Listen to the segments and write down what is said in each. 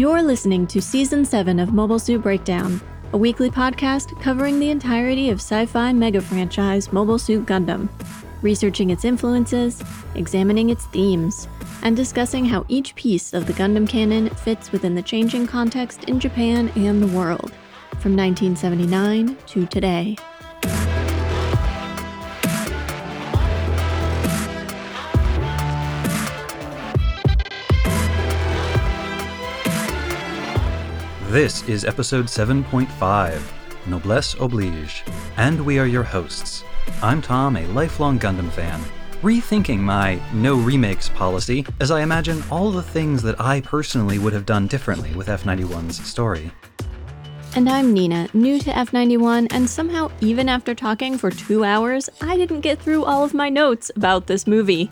You're listening to Season 7 of Mobile Suit Breakdown, a weekly podcast covering the entirety of sci fi mega franchise Mobile Suit Gundam, researching its influences, examining its themes, and discussing how each piece of the Gundam canon fits within the changing context in Japan and the world, from 1979 to today. This is episode 7.5, Noblesse Oblige, and we are your hosts. I'm Tom, a lifelong Gundam fan, rethinking my no remakes policy as I imagine all the things that I personally would have done differently with F91's story. And I'm Nina, new to F91, and somehow, even after talking for two hours, I didn't get through all of my notes about this movie.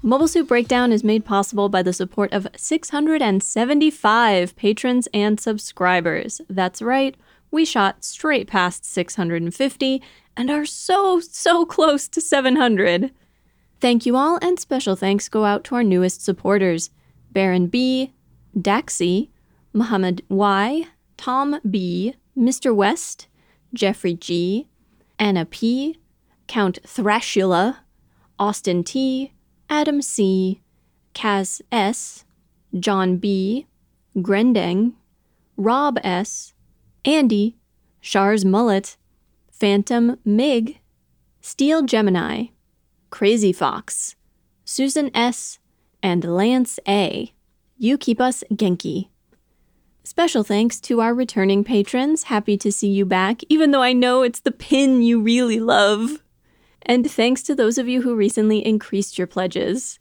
Mobile Suit Breakdown is made possible by the support of 675 patrons and subscribers. That's right, we shot straight past 650 and are so, so close to 700. Thank you all, and special thanks go out to our newest supporters Baron B, Daxi, Muhammad Y, Tom B, Mr. West, Jeffrey G, Anna P, Count Thrashula, Austin T, Adam C., Kaz S., John B., Grendeng, Rob S., Andy, Shars Mullet, Phantom Mig, Steel Gemini, Crazy Fox, Susan S., and Lance A. You keep us Genki. Special thanks to our returning patrons. Happy to see you back, even though I know it's the pin you really love. And thanks to those of you who recently increased your pledges.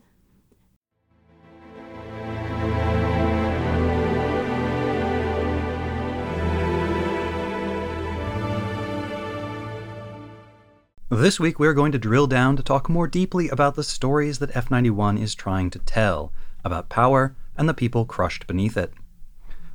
This week, we're going to drill down to talk more deeply about the stories that F91 is trying to tell, about power and the people crushed beneath it.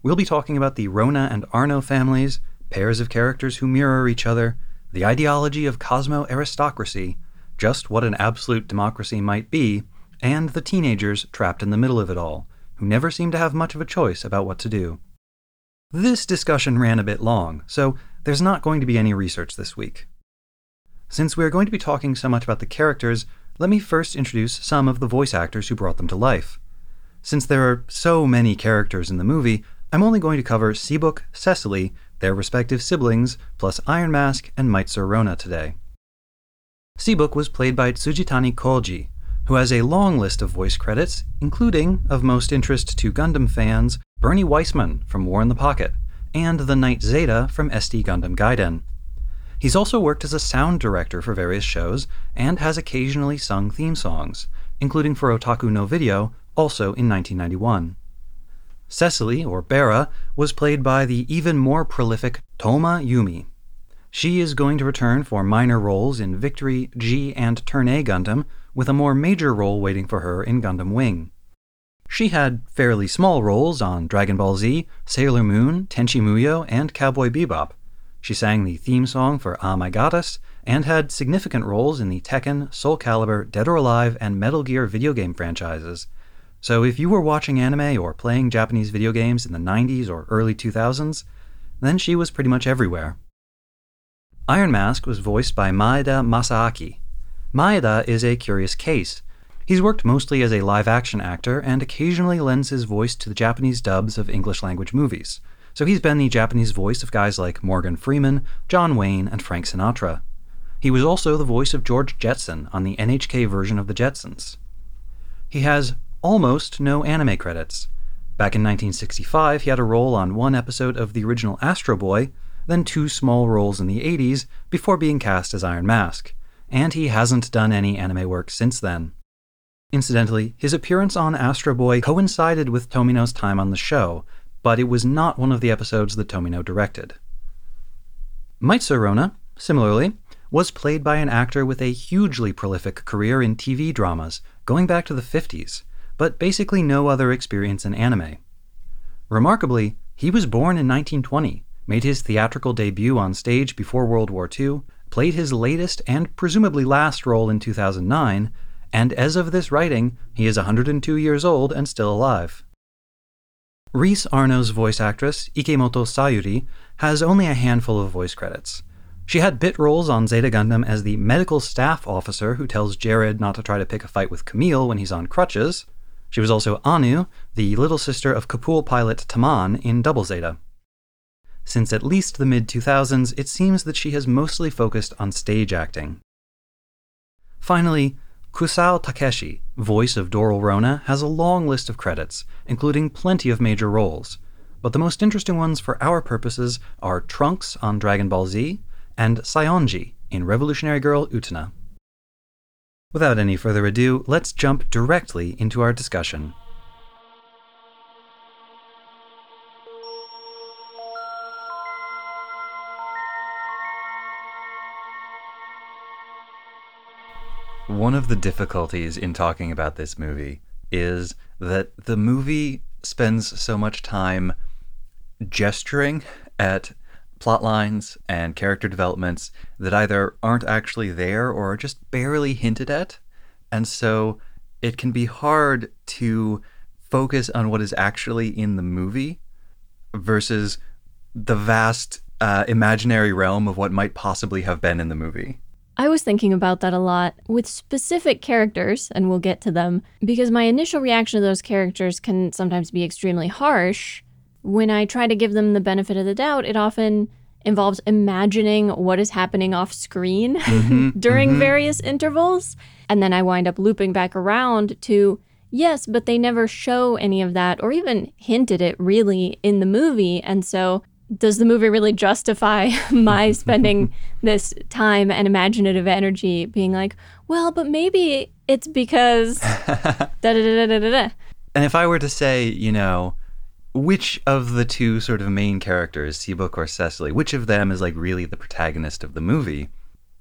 We'll be talking about the Rona and Arno families, pairs of characters who mirror each other, the ideology of Cosmo aristocracy, just what an absolute democracy might be, and the teenagers trapped in the middle of it all, who never seem to have much of a choice about what to do. This discussion ran a bit long, so there's not going to be any research this week. Since we are going to be talking so much about the characters, let me first introduce some of the voice actors who brought them to life. Since there are so many characters in the movie, I'm only going to cover Seabook, Cecily, their respective siblings, plus Iron Mask and Meitzer Rona today. Seabook was played by Tsujitani Koji, who has a long list of voice credits, including, of most interest to Gundam fans, Bernie Weissman from War in the Pocket, and the Knight Zeta from SD Gundam Gaiden. He's also worked as a sound director for various shows and has occasionally sung theme songs, including for Otaku no Video, also in 1991. Cecily, or Bera, was played by the even more prolific Toma Yumi. She is going to return for minor roles in Victory, G, and Turn A Gundam, with a more major role waiting for her in Gundam Wing. She had fairly small roles on Dragon Ball Z, Sailor Moon, Tenchi Muyo, and Cowboy Bebop. She sang the theme song for Ah My Goddess, and had significant roles in the Tekken, Soul Calibur, Dead or Alive, and Metal Gear video game franchises, so if you were watching anime or playing Japanese video games in the 90s or early 2000s, then she was pretty much everywhere. Iron Mask was voiced by Maeda Masaaki. Maeda is a curious case. He's worked mostly as a live action actor and occasionally lends his voice to the Japanese dubs of English language movies. So he's been the Japanese voice of guys like Morgan Freeman, John Wayne, and Frank Sinatra. He was also the voice of George Jetson on the NHK version of The Jetsons. He has almost no anime credits. Back in 1965, he had a role on one episode of the original Astro Boy, then two small roles in the 80s before being cast as Iron Mask, and he hasn't done any anime work since then. Incidentally, his appearance on Astro Boy coincided with Tomino's time on the show, but it was not one of the episodes that Tomino directed. Meitzer Rona, similarly, was played by an actor with a hugely prolific career in TV dramas, going back to the 50s, but basically no other experience in anime. Remarkably, he was born in 1920, made his theatrical debut on stage before World War II, played his latest and presumably last role in 2009, and as of this writing, he is 102 years old and still alive. Reese Arno's voice actress, Ikemoto Sayuri, has only a handful of voice credits. She had bit roles on Zeta Gundam as the medical staff officer who tells Jerid not to try to pick a fight with Camille when he's on crutches. She was also Anu, the little sister of Kapul pilot Taman in Double Zeta. Since at least the mid 2000s, it seems that she has mostly focused on stage acting. Finally, Kusao Takeshi, voice of Doral Rona, has a long list of credits, including plenty of major roles. But the most interesting ones for our purposes are Trunks on Dragon Ball Z and Saionji in Revolutionary Girl Utena. Without any further ado, let's jump directly into our discussion. One of the difficulties in talking about this movie is that the movie spends so much time gesturing at plot lines and character developments that either aren't actually there or are just barely hinted at. And so it can be hard to focus on what is actually in the movie versus the vast uh, imaginary realm of what might possibly have been in the movie. I was thinking about that a lot with specific characters, and we'll get to them, because my initial reaction to those characters can sometimes be extremely harsh. When I try to give them the benefit of the doubt, it often involves imagining what is happening off screen mm-hmm, during mm-hmm. various intervals. And then I wind up looping back around to, yes, but they never show any of that or even hinted it really in the movie. And so does the movie really justify my spending this time and imaginative energy being like, well, but maybe it's because da da da da da da. And if I were to say, you know, which of the two sort of main characters, Seabook or Cecily, which of them is like really the protagonist of the movie?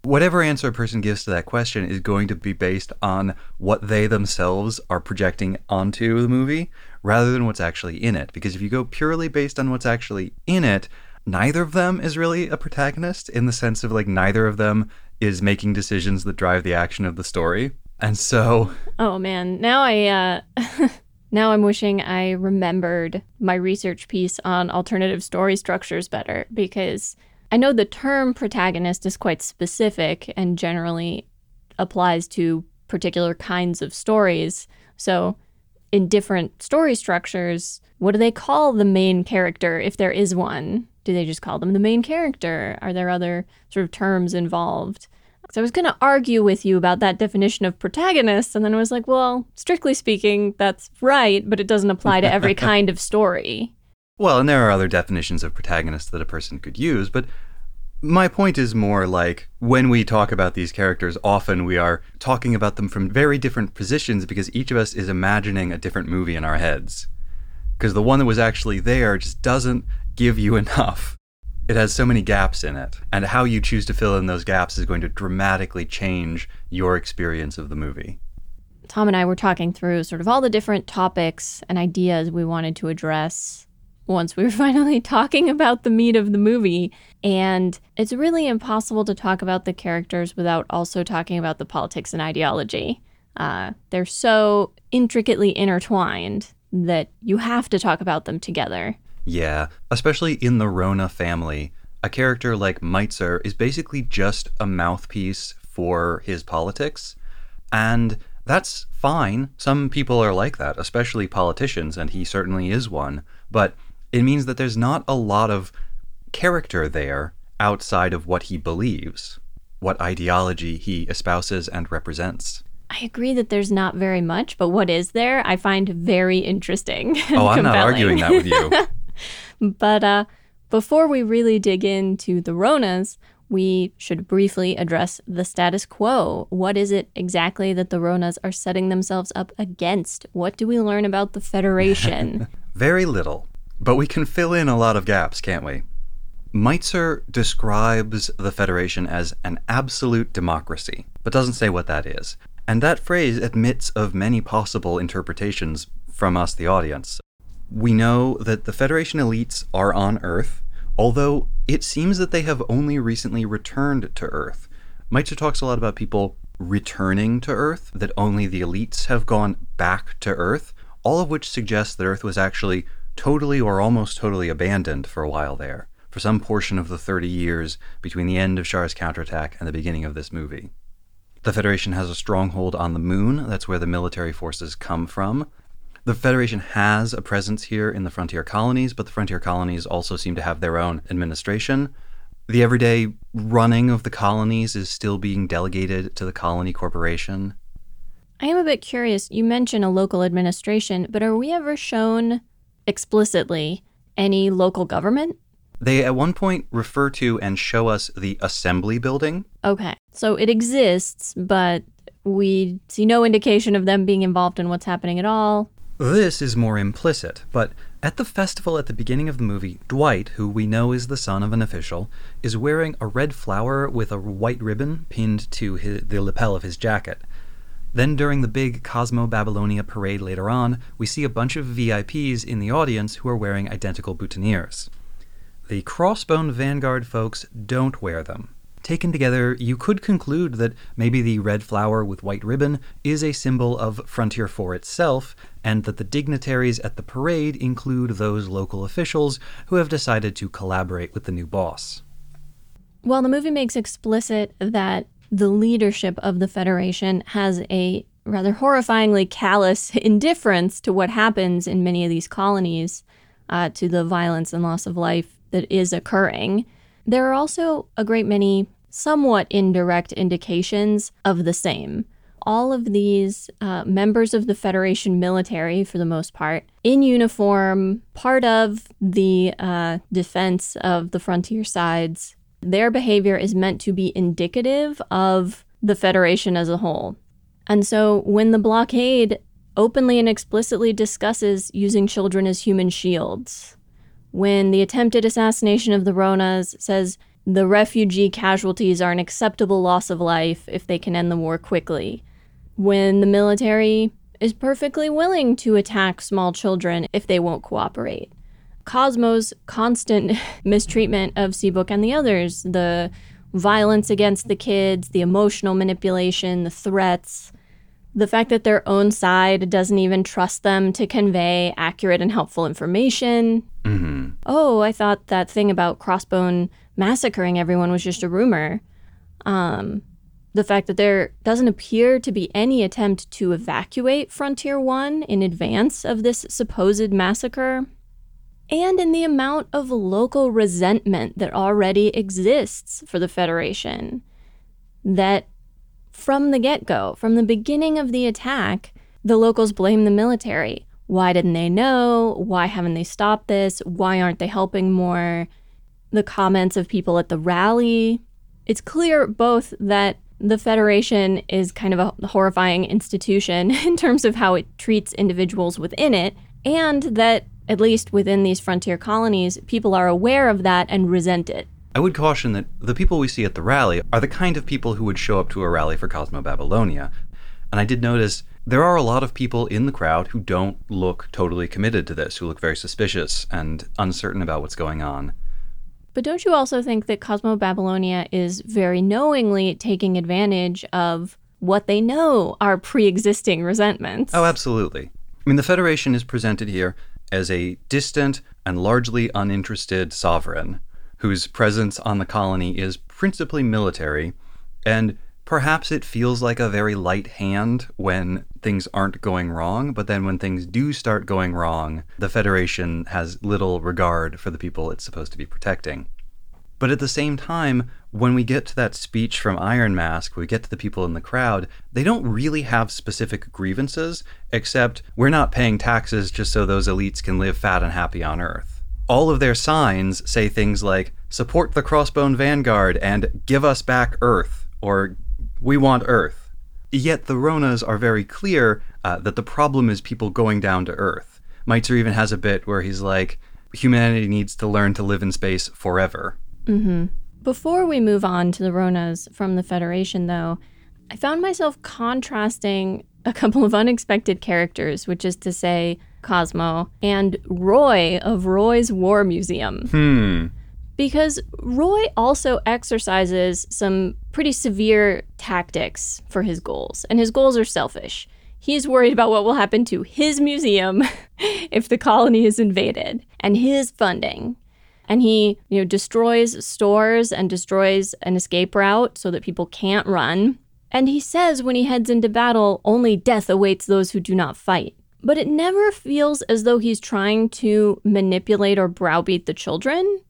Whatever answer a person gives to that question is going to be based on what they themselves are projecting onto the movie rather than what's actually in it. Because if you go purely based on what's actually in it, neither of them is really a protagonist in the sense of like neither of them is making decisions that drive the action of the story. And so Oh man, now I uh now I'm wishing I remembered my research piece on alternative story structures better because I know the term protagonist is quite specific and generally applies to particular kinds of stories. So, in different story structures, what do they call the main character if there is one? Do they just call them the main character? Are there other sort of terms involved? So I was going to argue with you about that definition of protagonist, and then I was like, well, strictly speaking, that's right, but it doesn't apply to every kind of story. Well, and there are other definitions of protagonist that a person could use, but my point is more like when we talk about these characters, often we are talking about them from very different positions because each of us is imagining a different movie in our heads. Because the one that was actually there just doesn't give you enough. It has so many gaps in it, and how you choose to fill in those gaps is going to dramatically change your experience of the movie. Tom and I were talking through sort of all the different topics and ideas we wanted to address once we were finally talking about the meat of the movie. And it's really impossible to talk about the characters without also talking about the politics and ideology. Uh, they're so intricately intertwined that you have to talk about them together. Yeah, especially in the Rona family, a character like Meitzer is basically just a mouthpiece for his politics. And that's fine. Some people are like that, especially politicians, and he certainly is one. But it means that there's not a lot of character there outside of what he believes, what ideology he espouses and represents. I agree that there's not very much, but what is there, I find very interesting. Oh, I'm not arguing that with you. but uh, before we really dig into the Ronas, we should briefly address the status quo. What is it exactly that the Ronas are setting themselves up against? What do we learn about the Federation? Very little. But we can fill in a lot of gaps, can't we? Meitzer describes the Federation as an absolute democracy, but doesn't say what that is. And that phrase admits of many possible interpretations from us, the audience. We know that the Federation elites are on Earth, although it seems that they have only recently returned to Earth. Meitzer talks a lot about people returning to Earth, that only the elites have gone back to Earth, all of which suggests that Earth was actually totally or almost totally abandoned for a while there, for some portion of the 30 years between the end of Char's counterattack and the beginning of this movie. The Federation has a stronghold on the moon, that's where the military forces come from. The Federation has a presence here in the frontier colonies, but the frontier colonies also seem to have their own administration. The everyday running of the colonies is still being delegated to the colony corporation. I am a bit curious. You mention a local administration, but are we ever shown explicitly any local government? They at one point refer to and show us the assembly building. Okay. So it exists, but we see no indication of them being involved in what's happening at all. This is more implicit, but at the festival at the beginning of the movie, Dwight, who we know is the son of an official, is wearing a red flower with a white ribbon pinned to his, the lapel of his jacket. Then, during the big Cosmo Babylonia parade later on, we see a bunch of VIPs in the audience who are wearing identical boutonnieres. The Crossbone Vanguard folks don't wear them. Taken together, you could conclude that maybe the red flower with white ribbon is a symbol of Frontier 4 itself, and that the dignitaries at the parade include those local officials who have decided to collaborate with the new boss. Well, the movie makes explicit that the leadership of the Federation has a rather horrifyingly callous indifference to what happens in many of these colonies, uh, to the violence and loss of life that is occurring. There are also a great many somewhat indirect indications of the same. All of these uh, members of the Federation military, for the most part, in uniform, part of the uh, defense of the frontier sides, their behavior is meant to be indicative of the Federation as a whole. And so when the blockade openly and explicitly discusses using children as human shields, when the attempted assassination of the Ronas says the refugee casualties are an acceptable loss of life if they can end the war quickly, when the military is perfectly willing to attack small children if they won't cooperate. Cosmo's constant mistreatment of Seabook and the others, the violence against the kids, the emotional manipulation, the threats, the fact that their own side doesn't even trust them to convey accurate and helpful information. Mm-hmm. Oh, I thought that thing about Crossbone massacring everyone was just a rumor. Um, the fact that there doesn't appear to be any attempt to evacuate Frontier 1 in advance of this supposed massacre. And in the amount of local resentment that already exists for the Federation. That from the get go, from the beginning of the attack, the locals blame the military. Why didn't they know? Why haven't they stopped this? Why aren't they helping more? The comments of people at the rally. It's clear both that the Federation is kind of a horrifying institution in terms of how it treats individuals within it, and that, at least within these frontier colonies, people are aware of that and resent it. I would caution that the people we see at the rally are the kind of people who would show up to a rally for Cosmo Babylonia. And I did notice there are a lot of people in the crowd who don't look totally committed to this, who look very suspicious and uncertain about what's going on. But don't you also think that Cosmo Babylonia is very knowingly taking advantage of what they know are pre existing resentments? Oh, absolutely. I mean, the Federation is presented here as a distant and largely uninterested sovereign whose presence on the colony is principally military, and perhaps it feels like a very light hand when things aren't going wrong, but then when things do start going wrong, the Federation has little regard for the people it's supposed to be protecting. But at the same time, when we get to that speech from Iron Mask, we get to the people in the crowd, they don't really have specific grievances, except we're not paying taxes just so those elites can live fat and happy on Earth all of their signs say things like support the crossbone vanguard and give us back earth or we want earth. Yet the ronas are very clear uh, that the problem is people going down to earth. Meitzer even has a bit where he's like humanity needs to learn to live in space forever. Mm-hmm. before we move on to the ronas from the federation though i found myself contrasting a couple of unexpected characters which is to say Cosmo, and Roy of Roy's War Museum. Hmm. Because Roy also exercises some pretty severe tactics for his goals, and his goals are selfish. He's worried about what will happen to his museum if the colony is invaded and his funding. And he, you know, destroys stores and destroys an escape route so that people can't run. And he says when he heads into battle, only death awaits those who do not fight. But it never feels as though he's trying to manipulate or browbeat the children.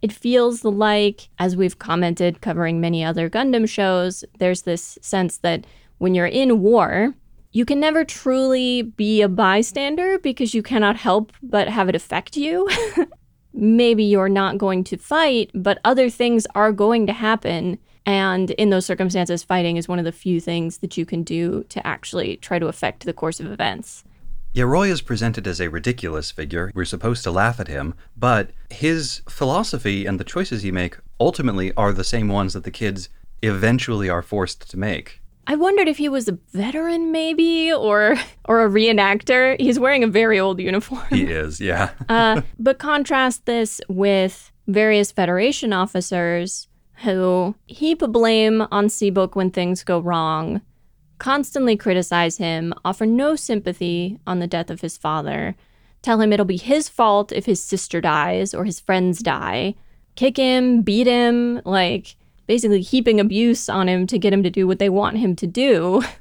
It feels like, as we've commented covering many other Gundam shows, there's this sense that when you're in war, you can never truly be a bystander because you cannot help but have it affect you. Maybe you're not going to fight, but other things are going to happen. And in those circumstances, fighting is one of the few things that you can do to actually try to affect the course of events. Yeah, Roy is presented as a ridiculous figure. We're supposed to laugh at him, but his philosophy and the choices he makes ultimately are the same ones that the kids eventually are forced to make. I wondered if he was a veteran, maybe, or or a reenactor. He's wearing a very old uniform. He is, yeah. uh, but contrast this with various Federation officers who heap blame on Seabook when things go wrong, constantly criticize him, offer no sympathy on the death of his father, tell him it'll be his fault if his sister dies or his friends die, kick him, beat him, like basically heaping abuse on him to get him to do what they want him to do.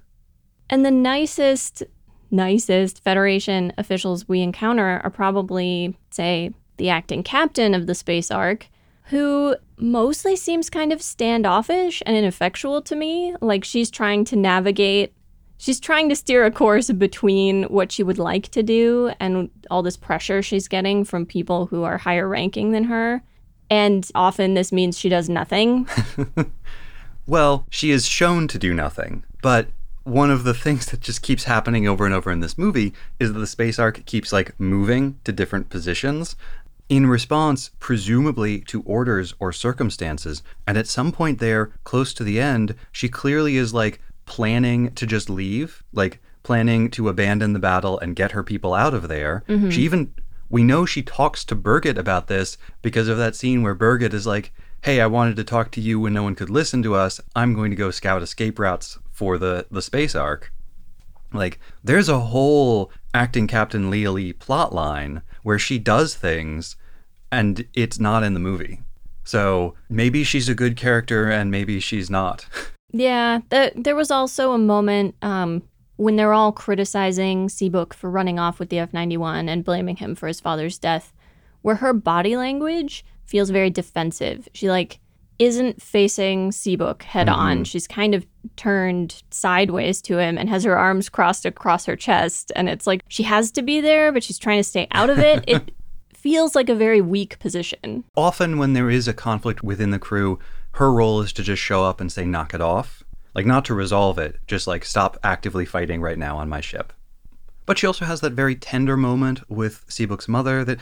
And the nicest, nicest Federation officials we encounter are probably, say, the acting captain of the Space Ark, who mostly seems kind of standoffish and ineffectual to me. Like she's trying to navigate, she's trying to steer a course between what she would like to do and all this pressure she's getting from people who are higher ranking than her. And often this means she does nothing. well, she is shown to do nothing, but one of the things that just keeps happening over and over in this movie is that the space ark keeps like moving to different positions in response, presumably to orders or circumstances. And at some point there, close to the end, she clearly is like planning to just leave, like planning to abandon the battle and get her people out of there. Mm-hmm. She even we know she talks to Birgit about this because of that scene where Birgit is like, "Hey, I wanted to talk to you when no one could listen to us. I'm going to go scout escape routes for the the space ark." Like, there's a whole acting Captain Leah Lee plot line where she does things and it's not in the movie. So maybe she's a good character and maybe she's not. Yeah, the, there was also a moment um, when they're all criticizing Seabook for running off with the F 91 and blaming him for his father's death, where her body language feels very defensive. She, like, isn't facing Seabook head mm-hmm. on. She's kind of turned sideways to him and has her arms crossed across her chest. And it's like she has to be there, but she's trying to stay out of it. it feels like a very weak position. Often, when there is a conflict within the crew, her role is to just show up and say, knock it off. Like, not to resolve it, just like, stop actively fighting right now on my ship. But she also has that very tender moment with Seabook's mother that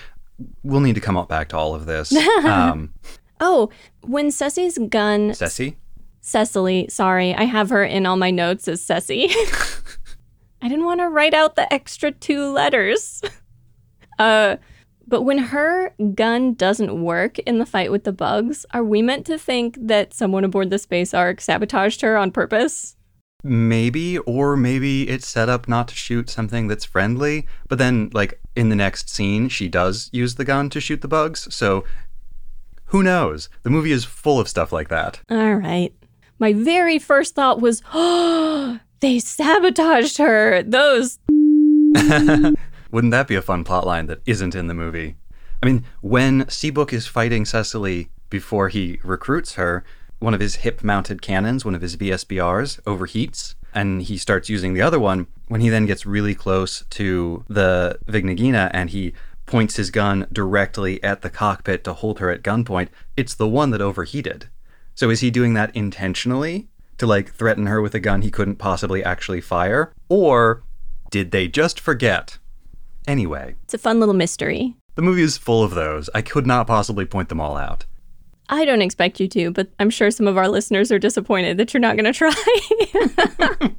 we'll need to come up back to all of this. Um, oh, when Ceci's gun. Ceci? Cecily, sorry. I have her in all my notes as Ceci. I didn't want to write out the extra two letters. Uh, but when her gun doesn't work in the fight with the bugs, are we meant to think that someone aboard the Space Ark sabotaged her on purpose? Maybe, or maybe it's set up not to shoot something that's friendly, but then, like, in the next scene, she does use the gun to shoot the bugs, so who knows? The movie is full of stuff like that. All right. My very first thought was, oh, they sabotaged her. Those. Wouldn't that be a fun plotline that isn't in the movie? I mean, when Seabook is fighting Cecily before he recruits her, one of his hip mounted cannons, one of his VSBRs, overheats, and he starts using the other one. When he then gets really close to the Vigna Ghina and he points his gun directly at the cockpit to hold her at gunpoint, it's the one that overheated. So is he doing that intentionally to like threaten her with a gun he couldn't possibly actually fire? Or did they just forget? Anyway, it's a fun little mystery. The movie is full of those. I could not possibly point them all out. I don't expect you to, but I'm sure some of our listeners are disappointed that you're not going to try.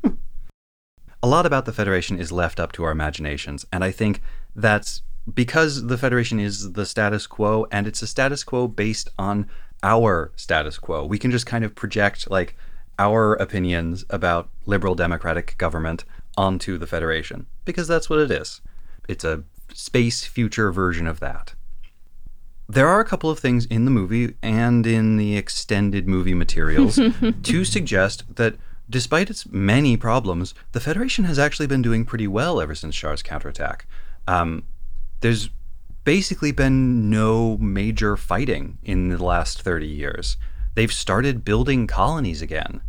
a lot about the Federation is left up to our imaginations, and I think that's because the Federation is the status quo, and it's a status quo based on our status quo. We can just kind of project like our opinions about liberal democratic government onto the Federation, because that's what it is. It's a space future version of that. There are a couple of things in the movie and in the extended movie materials to suggest that despite its many problems, the Federation has actually been doing pretty well ever since Char's counterattack. Um, there's basically been no major fighting in the last 30 years. They've started building colonies again.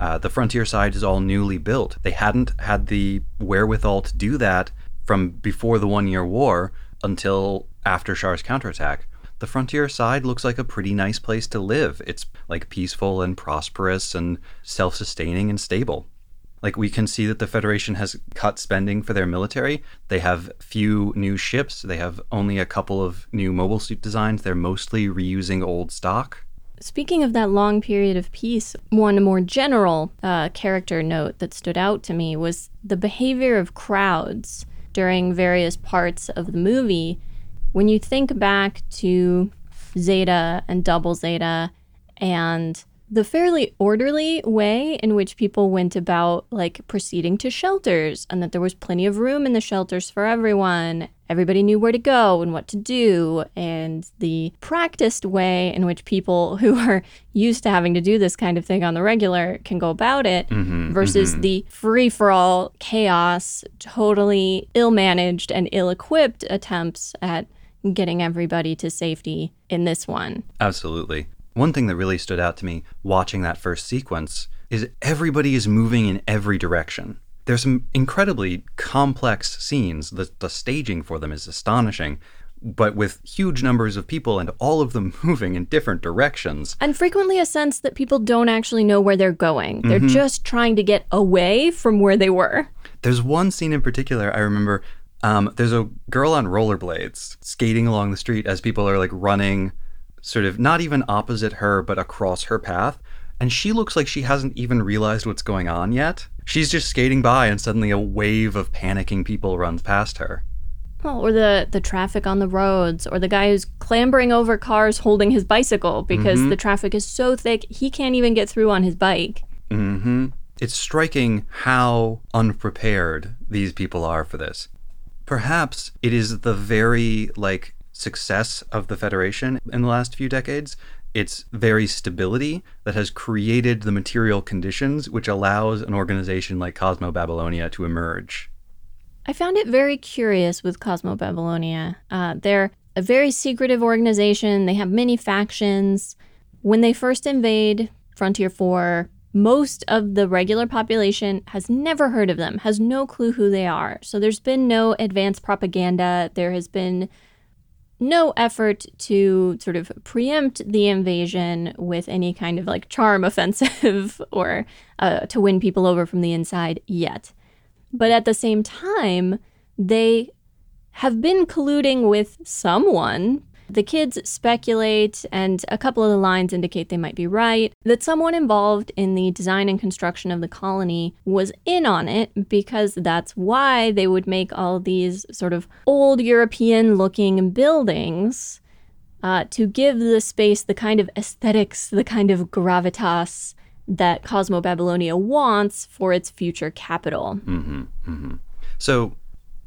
Uh, the frontier side is all newly built. They hadn't had the wherewithal to do that from before the One Year War until after Char's counterattack. The frontier side looks like a pretty nice place to live. It's like peaceful and prosperous and self sustaining and stable. Like we can see that the Federation has cut spending for their military. They have few new ships. They have only a couple of new mobile suit designs. They're mostly reusing old stock. Speaking of that long period of peace, one more general uh, character note that stood out to me was the behavior of crowds during various parts of the movie. When you think back to Zeta and Double Zeta and the fairly orderly way in which people went about like proceeding to shelters and that there was plenty of room in the shelters for everyone. Everybody knew where to go and what to do. And the practiced way in which people who are used to having to do this kind of thing on the regular can go about it Mm-hmm, versus the free-for-all chaos totally ill-managed and ill-equipped attempts at getting everybody to safety in this one. Absolutely. One thing that really stood out to me watching that first sequence is everybody is moving in every direction. There's some incredibly complex scenes. The, the staging for them is astonishing, but with huge numbers of people and all of them moving in different directions. and frequently a sense that people don't actually know where they're going. They're just trying to get away from where they were. There's one scene in particular I remember. Um, there's a girl on rollerblades skating along the street as people are like running, sort of not even opposite her, but across her path. And she looks like she hasn't even realized what's going on yet. She's just skating by, and suddenly a wave of panicking people runs past her. Well, or the, the traffic on the roads, or the guy who's clambering over cars holding his bicycle because the traffic is so thick he can't even get through on his bike. Mm-hmm. It's striking how unprepared these people are for this. Perhaps it is the very like success of the Federation in the last few decades. Its very stability that has created the material conditions which allows an organization like Cosmo Babylonia to emerge. I found it very curious with Cosmo Babylonia. Uh, they're a very secretive organization. They have many factions. When they first invade Frontier 4, most of the regular population has never heard of them, has no clue who they are. So there's been no advanced propaganda. There has been no effort to sort of preempt the invasion with any kind of like charm offensive or uh, to win people over from the inside yet. But at the same time, they have been colluding with someone. The kids speculate, and a couple of the lines indicate they might be right, that someone involved in the design and construction of the colony was in on it because that's why they would make all these sort of old European looking buildings uh, to give the space the kind of aesthetics, the kind of gravitas that Cosmo Babylonia wants for its future capital. So,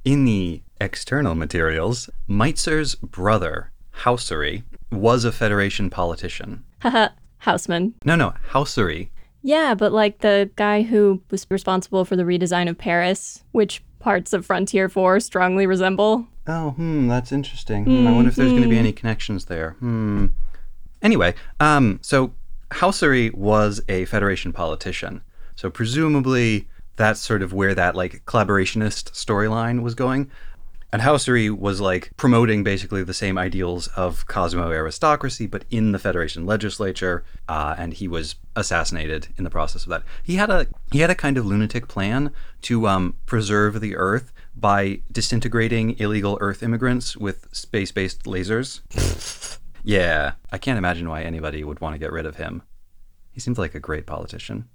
in the external materials, Meitzer's brother, Hausery, was a Federation politician. Haha, Haussmann. No, no, Hausery. Yeah, but like the guy who was responsible for the redesign of Paris, which parts of Frontier 4 strongly resemble. Oh, hmm, that's interesting. Hmm, I wonder if there's going to be any connections there. Hmm. Anyway, um, so Hausery was a Federation politician. So presumably that's sort of where that like collaborationist storyline was going. And Hausery was like promoting basically the same ideals of Cosmo aristocracy, but in the Federation legislature, uh, and he was assassinated in the process of that. He had a he had a kind of lunatic plan to um, preserve the Earth by disintegrating illegal Earth immigrants with space-based lasers. yeah, I can't imagine why anybody would want to get rid of him. He seems like a great politician.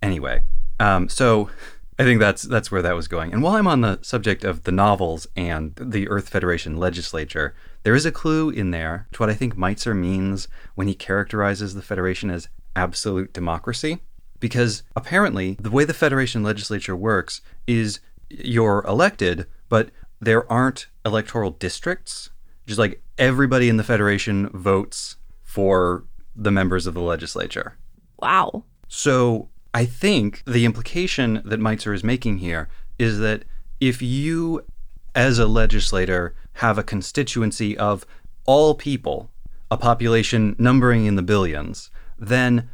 Anyway, um, so I think that's that's where that was going. And while I'm on the subject of the novels and the Earth Federation legislature, there is a clue in there to what I think Meitzer means when he characterizes the Federation as absolute democracy. because apparently the way the Federation legislature works is you're elected, but there aren't electoral districts. Just like everybody in the Federation votes for the members of the legislature. Wow. So I think the implication that Meitzer is making here is that if you, as a legislator, have a constituency of all people, a population numbering in the billions, then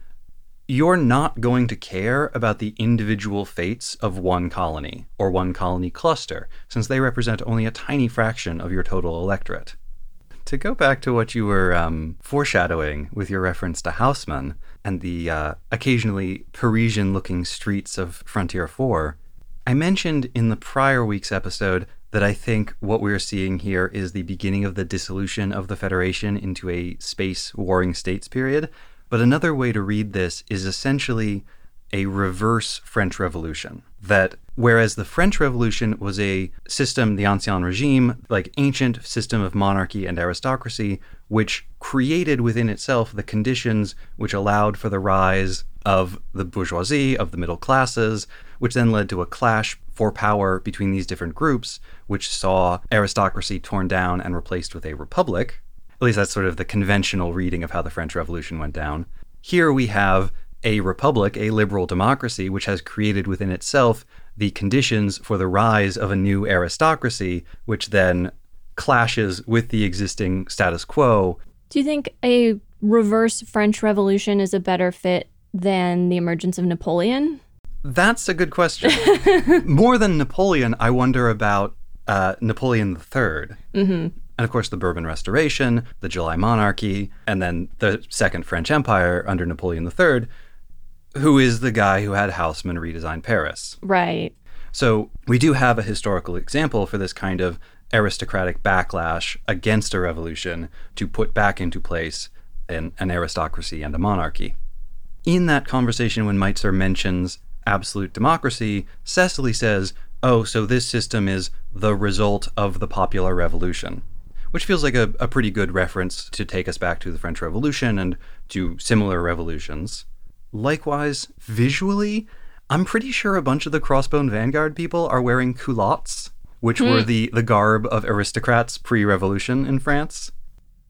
you're not going to care about the individual fates of one colony or one colony cluster, since they represent only a tiny fraction of your total electorate. To go back to what you were um, foreshadowing with your reference to Haussmann and the uh, occasionally Parisian looking streets of Frontier 4, I mentioned in the prior week's episode that I think what we're seeing here is the beginning of the dissolution of the Federation into a space warring states period. But another way to read this is essentially a reverse French Revolution. That whereas the French Revolution was a system, the Ancien Regime, like ancient system of monarchy and aristocracy, which created within itself the conditions which allowed for the rise of the bourgeoisie, of the middle classes, which then led to a clash for power between these different groups, which saw aristocracy torn down and replaced with a republic. At least that's sort of the conventional reading of how the French Revolution went down. Here we have a republic, a liberal democracy, which has created within itself the conditions for the rise of a new aristocracy, which then clashes with the existing status quo. Do you think a reverse French Revolution is a better fit than the emergence of Napoleon? That's a good question. More than Napoleon, I wonder about uh, Napoleon III. Mm-hmm. And of course, the Bourbon Restoration, the July Monarchy, and then the Second French Empire under Napoleon III, who is the guy who had Haussmann redesign Paris. Right. So we do have a historical example for this kind of aristocratic backlash against a revolution to put back into place an, an aristocracy and a monarchy. In that conversation, when Meitzer mentions absolute democracy, Cecily says, Oh, so this system is the result of the popular revolution, which feels like a, a pretty good reference to take us back to the French Revolution and to similar revolutions. Likewise, visually, I'm pretty sure a bunch of the Crossbone Vanguard people are wearing culottes, which were hmm. the, the garb of aristocrats pre revolution in France.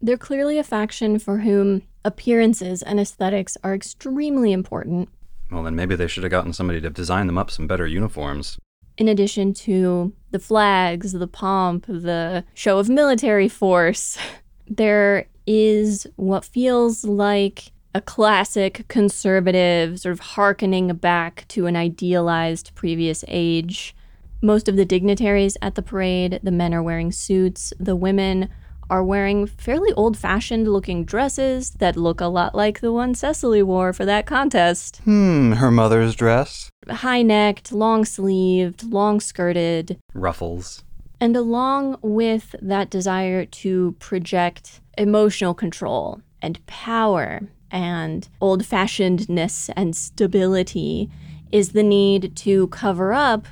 They're clearly a faction for whom appearances and aesthetics are extremely important, Well, then maybe they should have gotten somebody to design them up some better uniforms. in addition to the flags, the pomp, the show of military force. There is what feels like a classic conservative, sort of hearkening back to an idealized previous age. Most of the dignitaries at the parade, the men are wearing suits, the women are wearing fairly old fashioned looking dresses that look a lot like the one Cecily wore for that contest. Hmm, her mother's dress? High necked, long sleeved, long skirted. Ruffles. And along with that desire to project emotional control and power and old fashionedness and stability is the need to cover up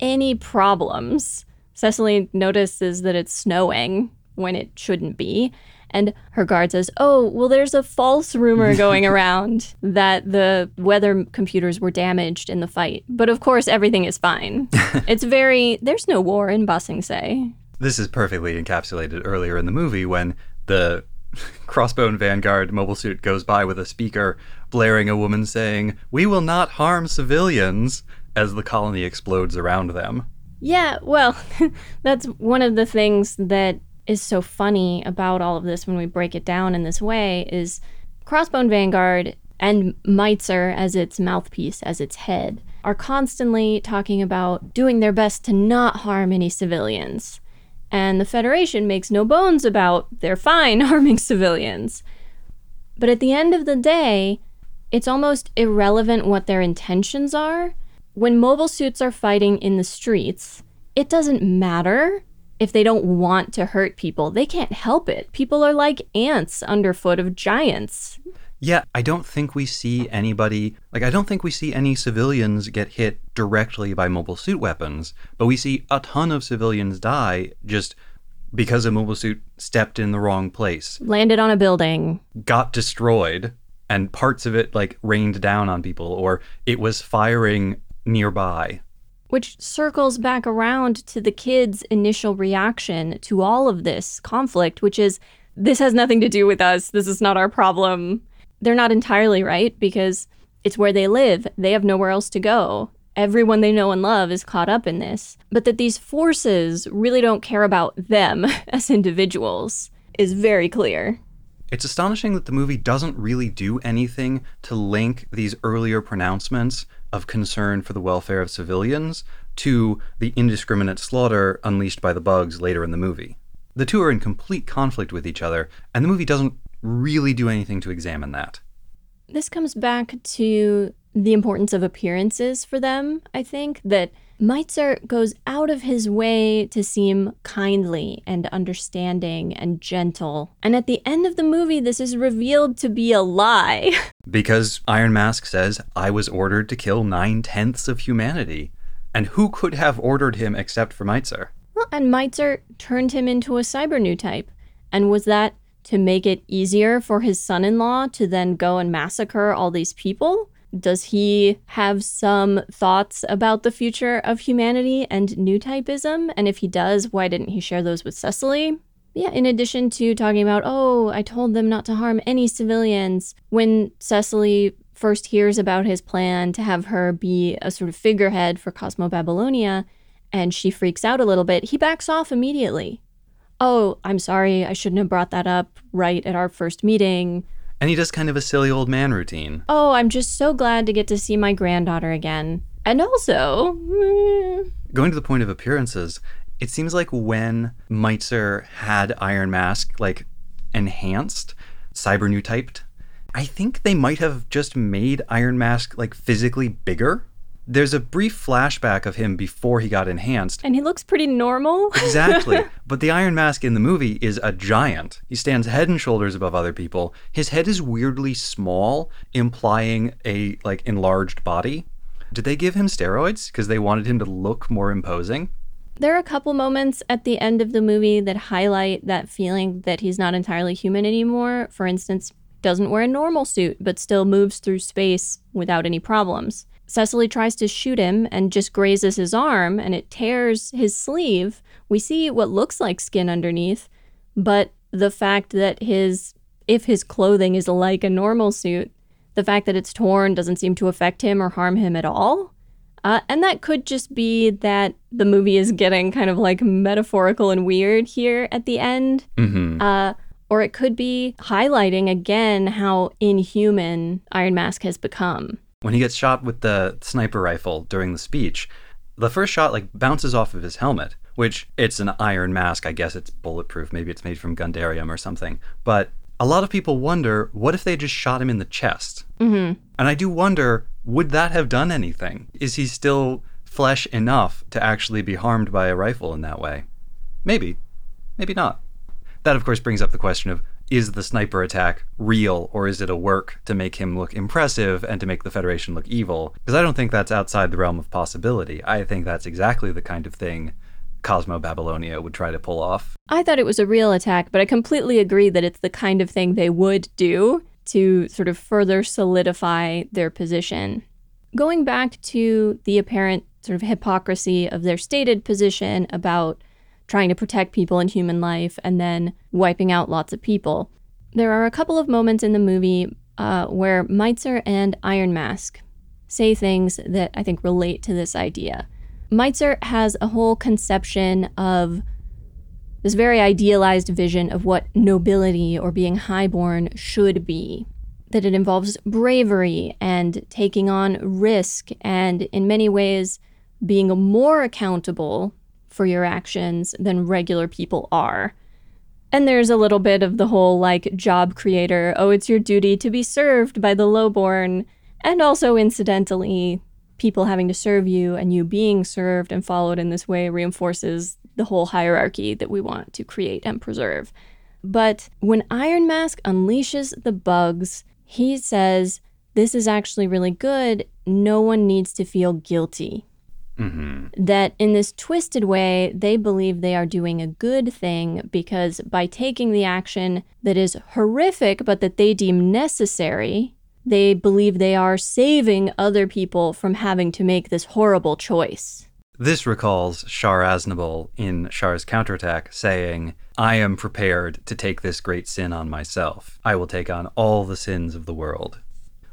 any problems. Cecily notices that it's snowing when it shouldn't be. And her guard says, Oh, well, there's a false rumor going around that the weather computers were damaged in the fight. But of course, everything is fine. it's very, there's no war in Ba Sing Se. This is perfectly encapsulated earlier in the movie when the Crossbone Vanguard mobile suit goes by with a speaker blaring a woman saying, We will not harm civilians, as the colony explodes around them. Yeah, well, that's one of the things that is so funny about all of this when we break it down in this way is Crossbone Vanguard and Meitzer as its mouthpiece, as its head, are constantly talking about doing their best to not harm any civilians. And the Federation makes no bones about they're fine harming civilians. But at the end of the day, it's almost irrelevant what their intentions are. When mobile suits are fighting in the streets, it doesn't matter if they don't want to hurt people. They can't help it. People are like ants underfoot of giants. Yeah, I don't think we see anybody, like, I don't think we see any civilians get hit directly by mobile suit weapons, but we see a ton of civilians die just because a mobile suit stepped in the wrong place, Landed on a building. got destroyed, and parts of it like rained down on people or it was firing nearby. Which circles back around to the kids' initial reaction to all of this conflict, which is this has nothing to do with us. This is not our problem. They're not entirely right because it's where they live. They have nowhere else to go. Everyone they know and love is caught up in this. But that these forces really don't care about them as individuals is very clear. It's astonishing that the movie doesn't really do anything to link these earlier pronouncements of concern for the welfare of civilians to the indiscriminate slaughter unleashed by the bugs later in the movie. The two are in complete conflict with each other, and the movie doesn't really do anything to examine that. This comes back to the importance of appearances for them, I think, that Meitzer goes out of his way to seem kindly and understanding and gentle. And at the end of the movie, this is revealed to be a lie. because Iron Mask says, I was ordered to kill nine tenths of humanity. And who could have ordered him except for Meitzer? Well, and Meitzer turned him into a cyber new type. And was that to make it easier for his son in law to then go and massacre all these people? Does he have some thoughts about the future of humanity and new typeism? And if he does, why didn't he share those with Cecily? Yeah, in addition to talking about, oh, I told them not to harm any civilians, when Cecily first hears about his plan to have her be a sort of figurehead for Cosmo Babylonia, and she freaks out a little bit, he backs off immediately. Oh, I'm sorry, I shouldn't have brought that up right at our first meeting. And he does kind of a silly old man routine. Oh, I'm just so glad to get to see my granddaughter again. And also, mm, Going to the point of appearances, it seems like when Meitzer had Iron Mask like enhanced, cyber new typed, I think they might have just made Iron Mask like physically bigger. There's a brief flashback of him before he got enhanced. and he looks pretty normal. Exactly. but the Iron Mask in the movie is a giant. He stands head and shoulders above other people. His head is weirdly small, implying a like enlarged body. Did they give him steroids because they wanted him to look more imposing? There are a couple moments at the end of the movie that highlight that feeling that he's not entirely human anymore. For instance, doesn't wear a normal suit, but still moves through space without any problems. Cecily tries to shoot him and just grazes his arm, and it tears his sleeve. We see what looks like skin underneath, but the fact that his, if his clothing is like a normal suit, the fact that it's torn doesn't seem to affect him or harm him at all. Uh, and that could just be that the movie is getting kind of like metaphorical and weird here at the end. Mm-hmm. Uh, or it could be highlighting again how inhuman Iron Mask has become. When he gets shot with the sniper rifle during the speech, the first shot like bounces off of his helmet, which it's an iron mask. I guess it's bulletproof. Maybe it's made from Gundarium or something. But a lot of people wonder what if they just shot him in the chest? Mm-hmm. And I do wonder, would that have done anything? Is he still flesh enough to actually be harmed by a rifle in that way? Maybe. Maybe not. That, of course, brings up the question of is the sniper attack real or is it a work to make him look impressive and to make the Federation look evil? Because I don't think that's outside the realm of possibility. I think that's exactly the kind of thing Cosmo Babylonia would try to pull off. I thought it was a real attack, but I completely agree that it's the kind of thing they would do to sort of further solidify their position. Going back to the apparent sort of hypocrisy of their stated position about trying to protect people and human life and then wiping out lots of people, there are a couple of moments in the movie uh, where Meitzer and Iron Mask say things that I think relate to this idea. Meitzer has a whole conception of this very idealized vision of what nobility or being highborn should be. That it involves bravery and taking on risk, and in many ways, being more accountable for your actions than regular people are. And there's a little bit of the whole like job creator, oh, it's your duty to be served by the lowborn, and also incidentally, people having to serve you and you being served and followed in this way reinforces the whole hierarchy that we want to create and preserve. But when Iron Mask unleashes the bugs, he says, This is actually really good. No one needs to feel guilty. Mm-hmm. That in this twisted way, they believe they are doing a good thing because by taking the action that is horrific but that they deem necessary, they believe they are saving other people from having to make this horrible choice. This recalls Char Aznable in Char's counterattack saying, I am prepared to take this great sin on myself. I will take on all the sins of the world.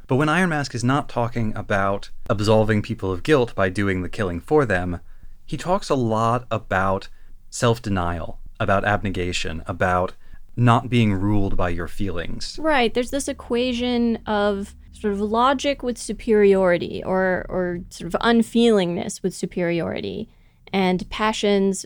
But when Iron Mask is not talking about absolving people of guilt by doing the killing for them, he talks a lot about self denial, about abnegation, about not being ruled by your feelings. Right. There's this equation of sort of logic with superiority or, or sort of unfeelingness with superiority and passions.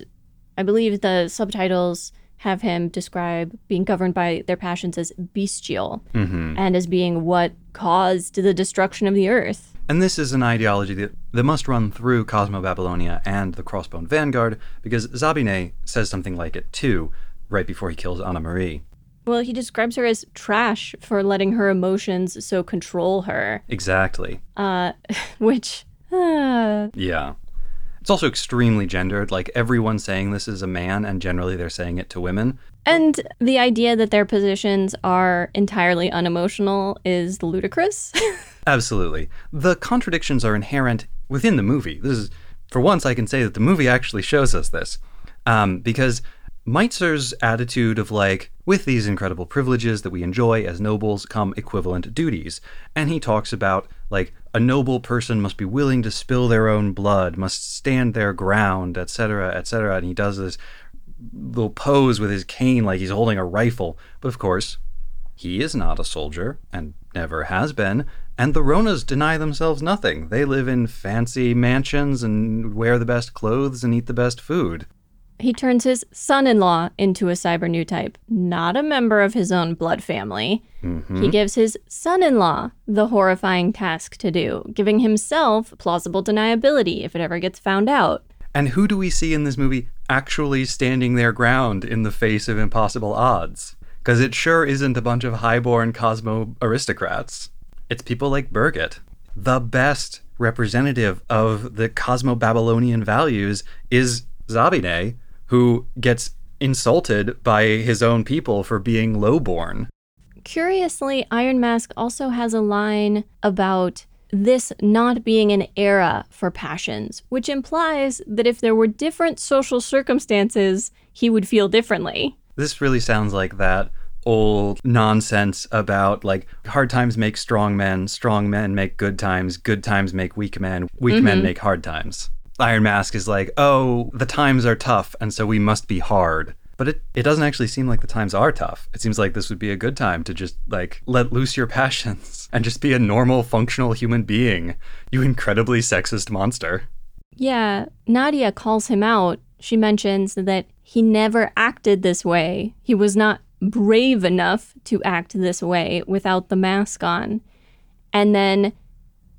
I believe the subtitles have him describe being governed by their passions as bestial Mm-hmm. and as being what caused the destruction of the earth. And this is an ideology that, that must run through Cosmo Babylonia and the Crossbone Vanguard, because Zabine says something like it too, right before he kills Anna Marie. Well, he describes her as trash for letting her emotions so control her, Exactly. uh, which, uh, Yeah. It's also extremely gendered. Like everyone saying this is a man, and generally they're saying it to women. and the idea that their positions are entirely unemotional is ludicrous. Absolutely. The contradictions are inherent within the movie. This is, for once, I can say that the movie actually shows us this. Um, because Meitzer's attitude of like, with these incredible privileges that we enjoy as nobles come equivalent duties. And he talks about like a noble person must be willing to spill their own blood, must stand their ground, etc., etc. And he does this little pose with his cane like he's holding a rifle. But of course, he is not a soldier and never has been, and the Ronas deny themselves nothing. They live in fancy mansions and wear the best clothes and eat the best food. He turns his son in law into a cyber new type, not a member of his own blood family. Mm-hmm. He gives his son in law the horrifying task to do, giving himself plausible deniability if it ever gets found out. And who do we see in this movie actually standing their ground in the face of impossible odds? Because it sure isn't a bunch of highborn Cosmo aristocrats. It's people like Birgit. The best representative of the Cosmo Babylonian values is Zabine, who gets insulted by his own people for being lowborn. Curiously, Iron Mask also has a line about this not being an era for passions, which implies that if there were different social circumstances, he would feel differently. This really sounds like that old nonsense about like hard times make strong men, strong men make good times, good times make weak men, weak men mm-hmm. make hard times. Iron Mask is like, oh, the times are tough, and so we must be hard. But it, it doesn't actually seem like the times are tough. It seems like this would be a good time to just like let loose your passions and just be a normal, functional human being. You incredibly sexist monster. Yeah, Nadia calls him out. She mentions that he never acted this way. He was not brave enough to act this way without the mask on. And then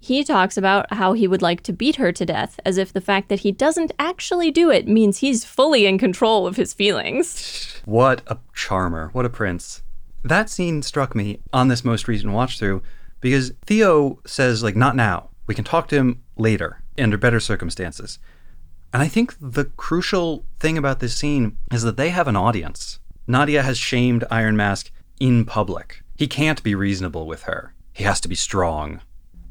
he talks about how he would like to beat her to death, as if the fact that he doesn't actually do it means he's fully in control of his feelings. What a charmer. What a prince. That scene struck me on this most recent watch through because Theo says, like, not now. We can talk to him later, under better circumstances. And I think the crucial thing about this scene is that they have an audience. Nadia has shamed Iron Mask in public. He can't be reasonable with her. He has to be strong.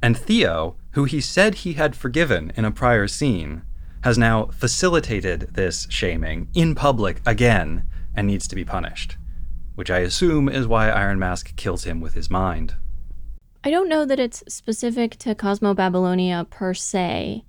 And Theo, who he said he had forgiven in a prior scene, has now facilitated this shaming in public again and needs to be punished. Which I assume is why Iron Mask kills him with his mind. I don't know that it's specific to Cosmo Babylonia per se,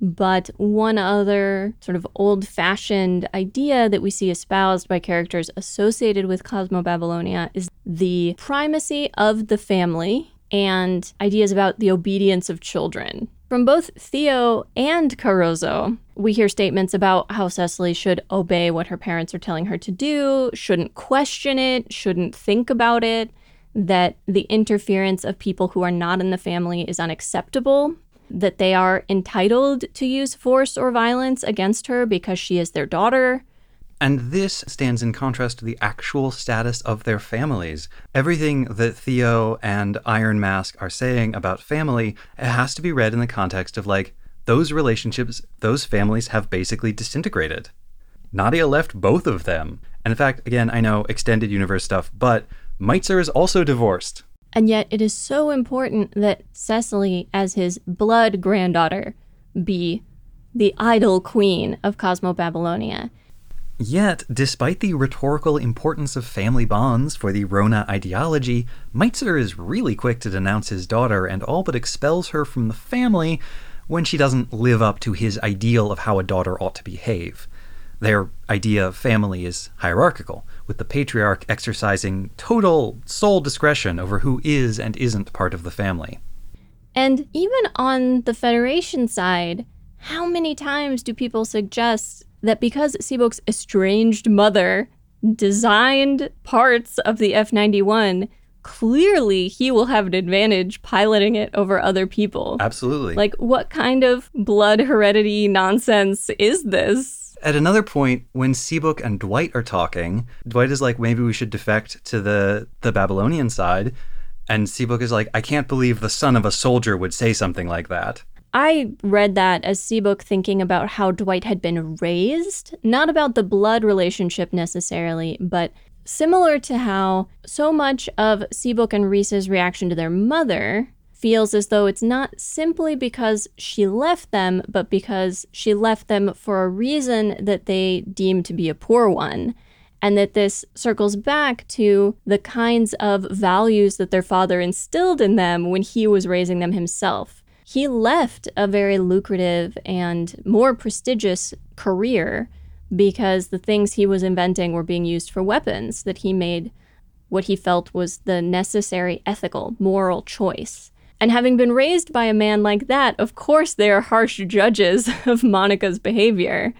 but one other sort of old fashioned idea that we see espoused by characters associated with Cosmo Babylonia is the primacy of the family and ideas about the obedience of children. From both Theo and Carozzo, we hear statements about how Cecily should obey what her parents are telling her to do, shouldn't question it, shouldn't think about it, that the interference of people who are not in the family is unacceptable, that they are entitled to use force or violence against her because she is their daughter. And this stands in contrast to the actual status of their families. Everything that Theo and Iron Mask are saying about family has to be read in the context of like those relationships, those families have basically disintegrated. Nadia left both of them. And in fact, again, I know extended universe stuff, but Meitzer is also divorced. And yet, it is so important that Cecily, as his blood granddaughter, be the idol queen of Cosmo Babylonia. Yet, despite the rhetorical importance of family bonds for the Rona ideology, Meitzer is really quick to denounce his daughter and all but expels her from the family when she doesn't live up to his ideal of how a daughter ought to behave. Their idea of family is hierarchical, with the patriarch exercising total sole discretion over who is and isn't part of the family. And even on the Federation side, how many times do people suggest that because Seabook's estranged mother designed parts of the F 91, clearly he will have an advantage piloting it over other people. Absolutely. Like, what kind of blood heredity nonsense is this? At another point, when Seabook and Dwight are talking, Dwight is like, maybe we should defect to the, the Babylonian side. And Seabook is like, I can't believe the son of a soldier would say something like that. I read that as Seabook thinking about how Dwight had been raised, not about the blood relationship necessarily, but similar to how so much of Seabook and Reese's reaction to their mother feels as though it's not simply because she left them, but because she left them for a reason that they deem to be a poor one. And that this circles back to the kinds of values that their father instilled in them when he was raising them himself he left a very lucrative and more prestigious career because the things he was inventing were being used for weapons that he made what he felt was the necessary ethical, moral choice. And having been raised by a man like that, of course they are harsh judges of Monica's behavior.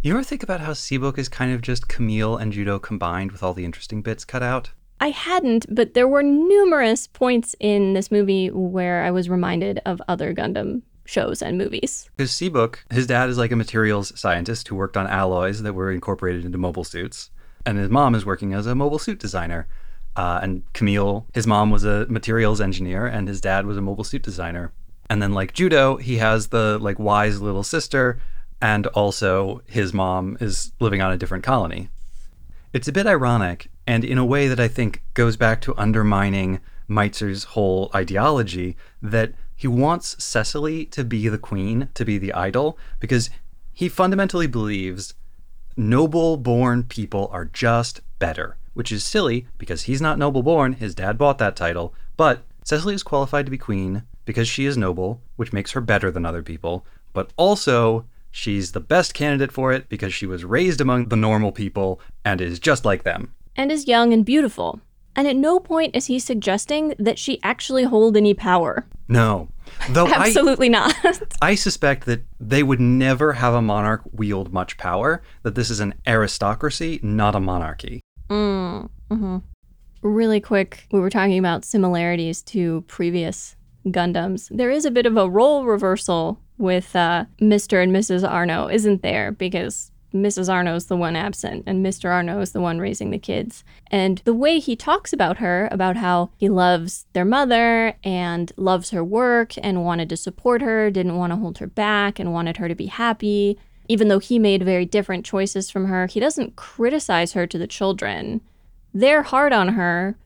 You ever think about how Seabook is kind of just Camille and Judau combined with all the interesting bits cut out? I hadn't, but there were numerous points in this movie where I was reminded of other Gundam shows and movies. Because Seabook, his dad is like a materials scientist who worked on alloys that were incorporated into mobile suits, and his mom is working as a mobile suit designer. Uh, and Camille, his mom was a materials engineer, and his dad was a mobile suit designer. And then, like Judau, he has the like wise little sister, and also his mom is living on a different colony. It's a bit ironic, and in a way that I think goes back to undermining Meitzer's whole ideology, that he wants Cecily to be the queen, to be the idol, because he fundamentally believes noble born people are just better, which is silly because he's not noble born, his dad bought that title, but Cecily is qualified to be queen because she is noble, which makes her better than other people, but also She's the best candidate for it because she was raised among the normal people and is just like them. And is young and beautiful. And at no point is he suggesting that she actually hold any power. No. Though Absolutely I, not. I suspect that they would never have a monarch wield much power, that this is an aristocracy, not a monarchy. Mm, hmm Really quick, we were talking about similarities to previous Gundams. There is a bit of a role reversal with uh, Mr. and Mrs. Arno isn't there because Mrs. Arno is the one absent and Mr. Arno is the one raising the kids. And the way he talks about her, about how he loves their mother and loves her work and wanted to support her, didn't want to hold her back and wanted her to be happy, even though he made very different choices from her, he doesn't criticize her to the children. They're hard on her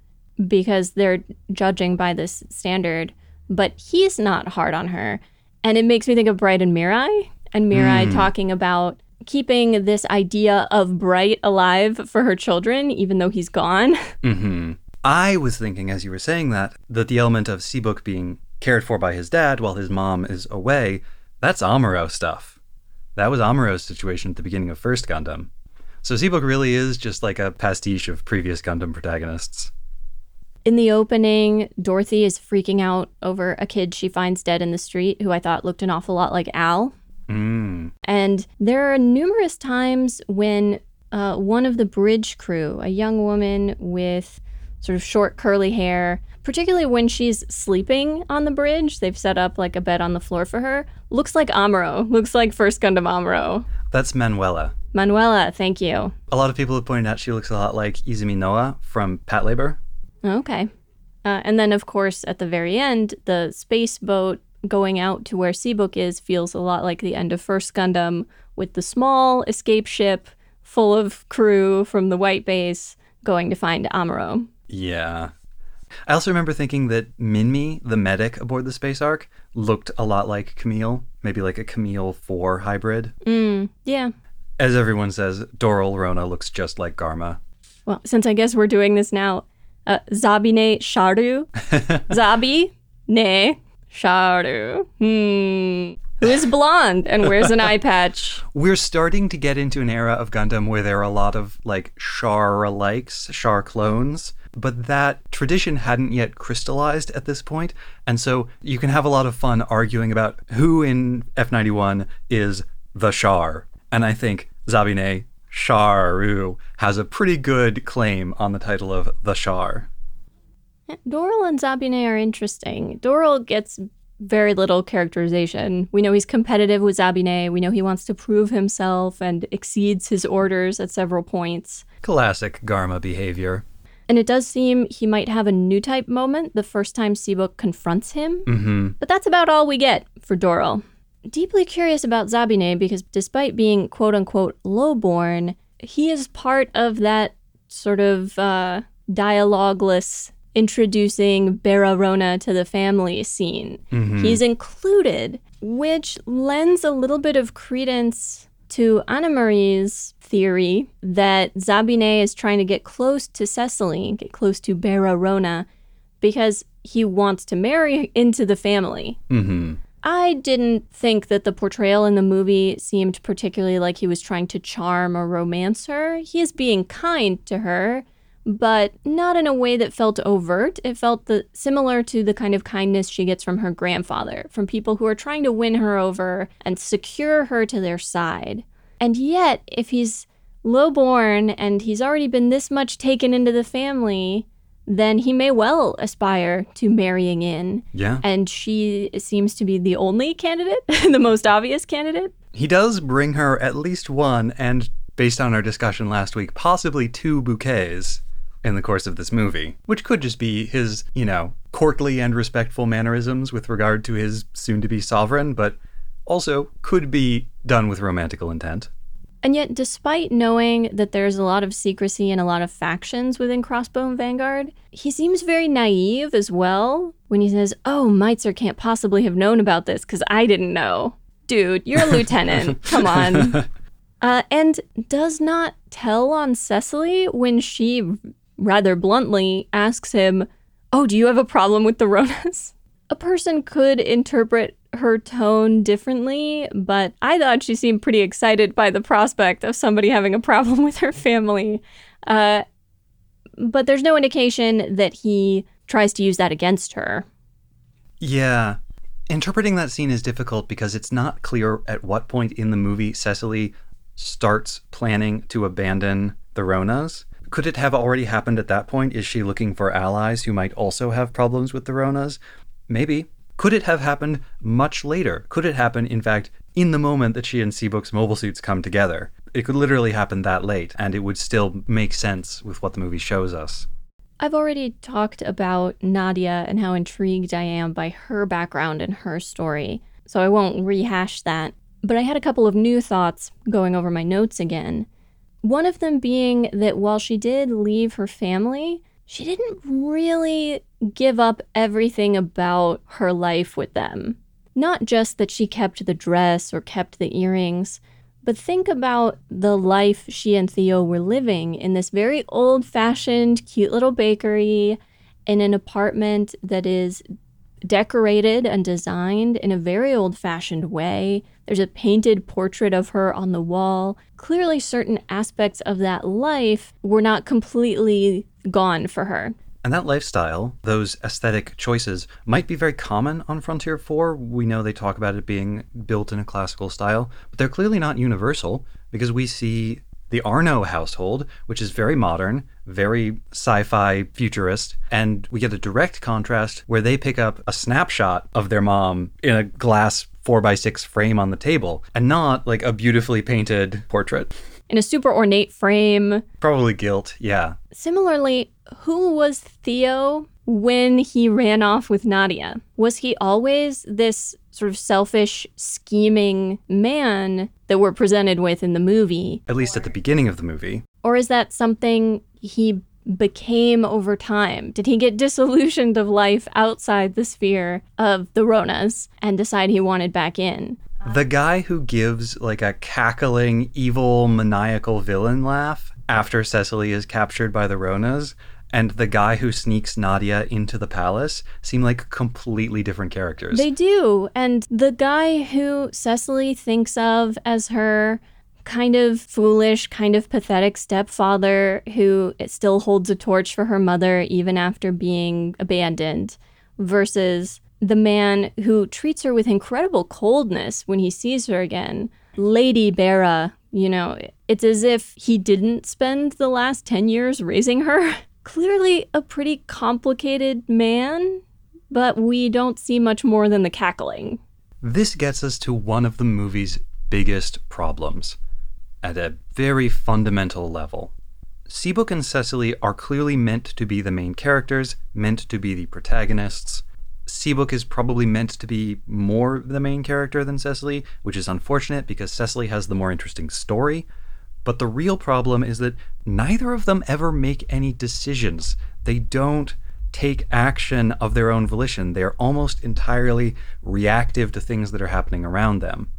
because they're judging by this standard, but he's not hard on her. And it makes me think of Bright and Mirai, and Mirai mm. talking about keeping this idea of Bright alive for her children, even though he's gone. Mm-hmm. I was thinking, as you were saying that, that the element of Seabook being cared for by his dad while his mom is away, that's Amuro stuff. That was Amuro's situation at the beginning of First Gundam. So Seabook really is just like a pastiche of previous Gundam protagonists. In the opening, Dorothy is freaking out over a kid she finds dead in the street who I thought looked an awful lot like Al. Mm. And there are numerous times when uh, one of the bridge crew, a young woman with sort of short curly hair, particularly when she's sleeping on the bridge, they've set up like a bed on the floor for her, looks like Amuro, looks like First Gundam Amuro. That's Manuela. Manuela, thank you. A lot of people have pointed out she looks a lot like Izumi Noa from Patlabor. Okay. Uh, and then, of course, at the very end, the space boat going out to where Seabook is feels a lot like the end of First Gundam, with the small escape ship full of crew from the White Base going to find Amuro. Yeah. I also remember thinking that Minmi, the medic aboard the Space Ark, looked a lot like Camille, maybe like a Camille Fa hybrid. Mm, yeah. As everyone says, Doral Rona looks just like Garma. Well, since I guess we're doing this now, uh, Zabine Sharu. Zabi Ne Sharu. Hmm. Who is blonde and wears an eye patch? We're starting to get into an era of Gundam where there are a lot of like Char likes, Char clones, but that tradition hadn't yet crystallized at this point, and so you can have a lot of fun arguing about who in F91 is the Char. And I think Zabine Sharu has a pretty good claim on the title of the Char. Doral and Zabine are interesting. Doral gets very little characterization. We know he's competitive with Zabine. We know he wants to prove himself and exceeds his orders at several points. Classic Garma behavior. And it does seem he might have a new type moment the first time Seabook confronts him. Mm-hmm. But that's about all we get for Doral. Deeply curious about Zabine because despite being quote unquote lowborn, he is part of that sort of uh, dialogueless introducing Bera Rona to the family scene. Mm-hmm. He's included, which lends a little bit of credence to Anna-Marie's theory that Zabine is trying to get close to Cecily, get close to Bera Rona, because he wants to marry into the family. Mm-hmm. I didn't think that the portrayal in the movie seemed particularly like he was trying to charm or romance her. He is being kind to her, but not in a way that felt overt. It felt the, similar to the kind of kindness she gets from her grandfather, from people who are trying to win her over and secure her to their side. And yet, if he's lowborn and he's already been this much taken into the family, then he may well aspire to marrying in. Yeah. And she seems to be the only candidate, the most obvious candidate. He does bring her at least one, and based on our discussion last week, possibly two bouquets in the course of this movie, which could just be his, you know, courtly and respectful mannerisms with regard to his soon to be sovereign, but also could be done with romantical intent. And yet, despite knowing that there's a lot of secrecy and a lot of factions within Crossbone Vanguard, he seems very naive as well when he says, Oh, Meitzer can't possibly have known about this because I didn't know. Dude, you're a lieutenant. Come on. Uh, and does not tell on Cecily when she rather bluntly asks him, Oh, do you have a problem with the Ronas? A person could interpret her tone differently, but I thought she seemed pretty excited by the prospect of somebody having a problem with her family. Uh, but there's no indication that he tries to use that against her. Yeah. Interpreting that scene is difficult because it's not clear at what point in the movie Cecily starts planning to abandon the Ronas. Could it have already happened at that point? Is she looking for allies who might also have problems with the Ronas? Maybe. Could it have happened much later? Could it happen, in fact, in the moment that she and Seabook's mobile suits come together? It could literally happen that late, and it would still make sense with what the movie shows us. I've already talked about Nadia and how intrigued I am by her background and her story, so I won't rehash that. But I had a couple of new thoughts going over my notes again. One of them being that while she did leave her family, she didn't really give up everything about her life with them. Not just that she kept the dress or kept the earrings, but think about the life she and Theo were living in this very old fashioned, cute little bakery in an apartment that is decorated and designed in a very old fashioned way. There's a painted portrait of her on the wall. Clearly, certain aspects of that life were not completely gone for her. And that lifestyle, those aesthetic choices, might be very common on Frontier 4. We know they talk about it being built in a classical style, but they're clearly not universal because we see the Arno household, which is very modern, very sci fi futurist, and we get a direct contrast where they pick up a snapshot of their mom in a glass 4x6 frame on the table and not like a beautifully painted portrait. In a super ornate frame. Probably guilt, yeah. Similarly, who was Theo when he ran off with Nadia? Was he always this sort of selfish, scheming man that we're presented with in the movie? At least at the beginning of the movie. Or is that something he became over time? Did he get disillusioned of life outside the sphere of the Ronas and decide he wanted back in? The guy who gives like a cackling, evil, maniacal villain laugh after Cecily is captured by the Ronas and the guy who sneaks Nadia into the palace seem like completely different characters. They do. And the guy who Cecily thinks of as her kind of foolish, kind of pathetic stepfather who still holds a torch for her mother even after being abandoned, versus the man who treats her with incredible coldness when he sees her again. Lady Bera, you know, it's as if he didn't spend the last 10 years raising her. Clearly a pretty complicated man, but we don't see much more than the cackling. This gets us to one of the movie's biggest problems at a very fundamental level. Seabook and Cecily are clearly meant to be the main characters, meant to be the protagonists. Seabook is probably meant to be more the main character than Cecily, which is unfortunate because Cecily has the more interesting story. But the real problem is that neither of them ever make any decisions. They don't take action of their own volition. They are almost entirely reactive to things that are happening around them.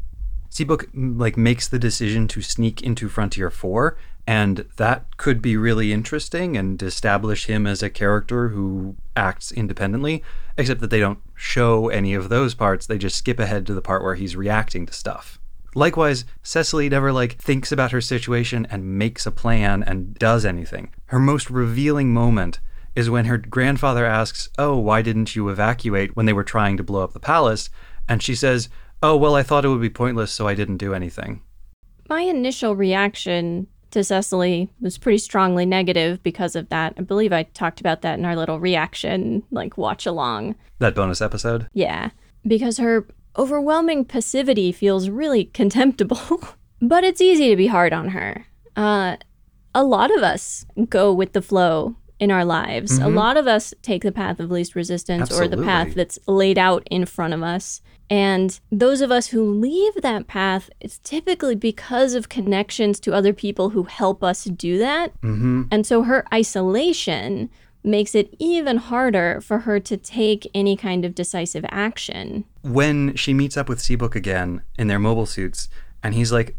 Seabook mm, like makes the decision to sneak into Frontier 4 and that could be really interesting and establish him as a character who acts independently except that they don't show any of those parts. They just skip ahead to the part where he's reacting to stuff. Likewise cecily never like thinks about her situation and makes a plan and does anything. Her most revealing moment is when her grandfather asks oh why didn't you evacuate when they were trying to blow up the palace? And she says oh well i thought it would be pointless so i didn't do anything My initial reaction to Cecily was pretty strongly negative because of that. I believe I talked about that in our little reaction, like watch along. that bonus episode Yeah, because her overwhelming passivity feels really contemptible. but it's easy to be hard on her. Uh, a lot of us go with the flow in our lives. A lot of us take the path of least resistance or the path that's laid out in front of us. And those of us who leave that path, it's typically because of connections to other people who help us do that. mm-hmm. And so her isolation makes it even harder for her to take any kind of decisive action. when she meets up with Seabook again in their mobile suits, and he's like,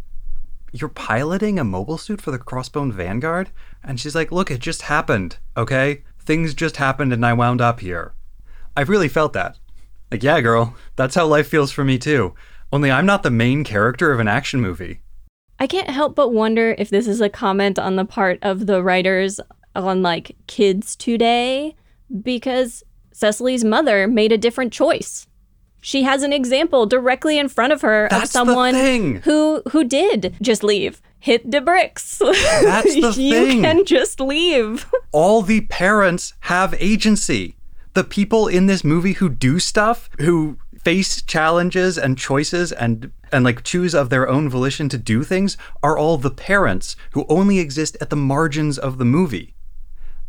You're piloting a mobile suit for the Crossbone Vanguard? And she's like, Look, it just happened, okay? Things just happened and I wound up here. I've really felt that. Like, yeah, girl, that's how life feels for me too. Only I'm not the main character of an action movie. I can't help but wonder if this is a comment on the part of the writers on like kids today because Cecily's mother made a different choice. She has an example directly in front of her That's of someone who who did just leave. Hit the bricks. That's the you thing. can just leave. all the parents have agency. The people in this movie who do stuff, who face challenges and choices and and like choose of their own volition to do things are all the parents who only exist at the margins of the movie.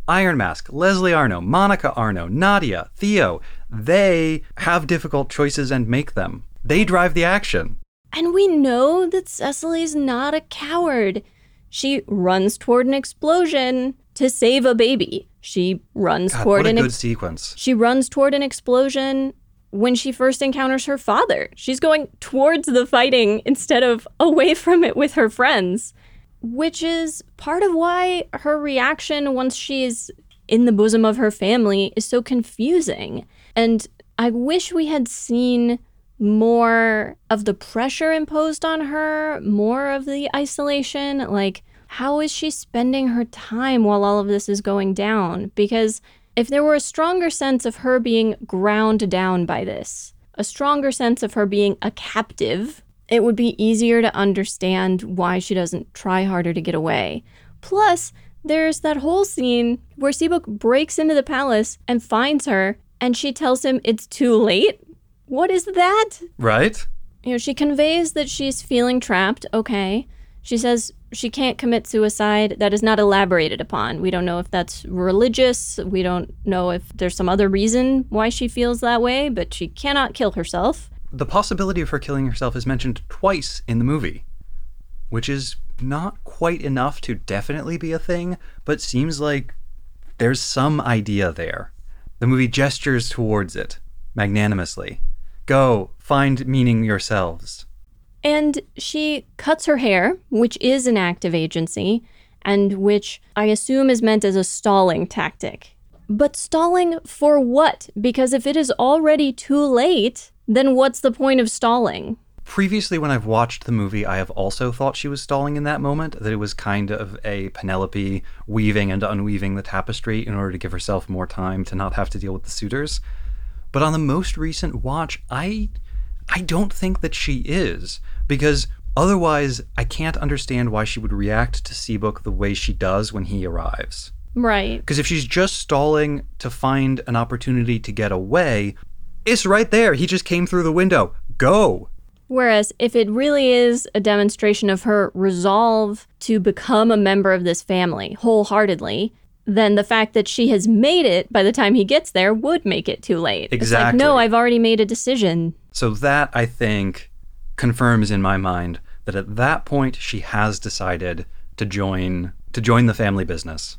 Iron Mask, Leslie Arno, Monica Arno, Nadia, Theo, they have difficult choices and make them. They drive the action. And we know that Cecily's not a coward. She runs toward an explosion to save a baby. She runs God, toward what a an good ex- sequence. she runs toward an explosion when she first encounters her father. She's going towards the fighting instead of away from it with her friends, which is part of why her reaction once she's in the bosom of her family is so confusing. And I wish we had seen more of the pressure imposed on her, more of the isolation. Like, how is she spending her time while all of this is going down? Because if there were a stronger sense of her being ground down by this, a stronger sense of her being a captive, it would be easier to understand why she doesn't try harder to get away. Plus, there's that whole scene where Seabook breaks into the palace and finds her, and she tells him it's too late. What is that? Right? You know, she conveys that she's feeling trapped, okay. She says she can't commit suicide. That is not elaborated upon. We don't know if that's religious. We don't know if there's some other reason why she feels that way, but she cannot kill herself. the possibility of her killing herself is mentioned twice in the movie, which is not quite enough to definitely be a thing, but seems like there's some idea there. The movie gestures towards it magnanimously. Go, find meaning yourselves. And she cuts her hair, which is an act of agency, and which I assume is meant as a stalling tactic. But stalling for what? Because if it is already too late, then what's the point of stalling? Previously, when I've watched the movie, I have also thought she was stalling in that moment, that it was kind of a Penelope weaving and unweaving the tapestry in order to give herself more time to not have to deal with the suitors. But on the most recent watch, I I don't think that she is, because otherwise I can't understand why she would react to Seabook the way she does when he arrives. Right. Because if she's just stalling to find an opportunity to get away, it's right there. He just came through the window. Go. Whereas if it really is a demonstration of her resolve to become a member of this family wholeheartedly, then the fact that she has made it by the time he gets there would make it too late. It's like, Exactly. no, I've already made a decision. So that I think confirms in my mind that at that point she has decided to join to join the family business.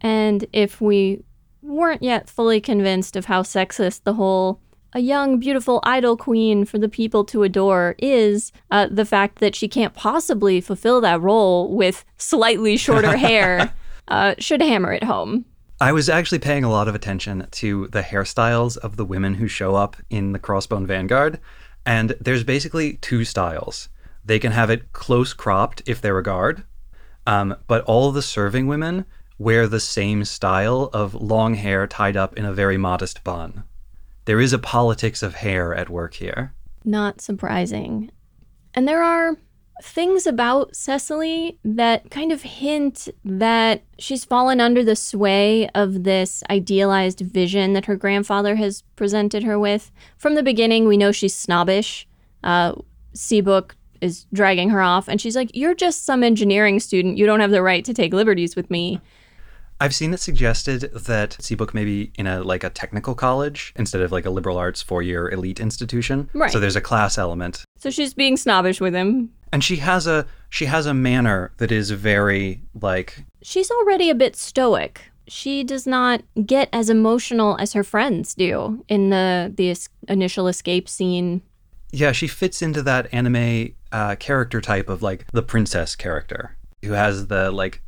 And if we weren't yet fully convinced of how sexist the whole a young, beautiful idol queen for the people to adore is uh, the fact that she can't possibly fulfill that role with slightly shorter hair uh, should hammer it home. I was actually paying a lot of attention to the hairstyles of the women who show up in the Crossbone Vanguard, and there's basically two styles. They can have it close cropped if they're a guard, um, but all the serving women wear the same style of long hair tied up in a very modest bun. There is a politics of hair at work here. Not surprising. And there are things about Cecily that kind of hint that she's fallen under the sway of this idealized vision that her grandfather has presented her with. From the beginning, we know she's snobbish. Uh, Seabook is dragging her off, and she's like, You're just some engineering student. You don't have the right to take liberties with me. I've seen it suggested that Seabook may be in a like a technical college instead of like a liberal arts four year elite institution. Right. So there's a class element. So she's being snobbish with him. And she has a she has a manner that is very like She's already a bit stoic. She does not get as emotional as her friends do in the the es- initial escape scene. yeah, she fits into that anime uh, character type of like the princess character who has the like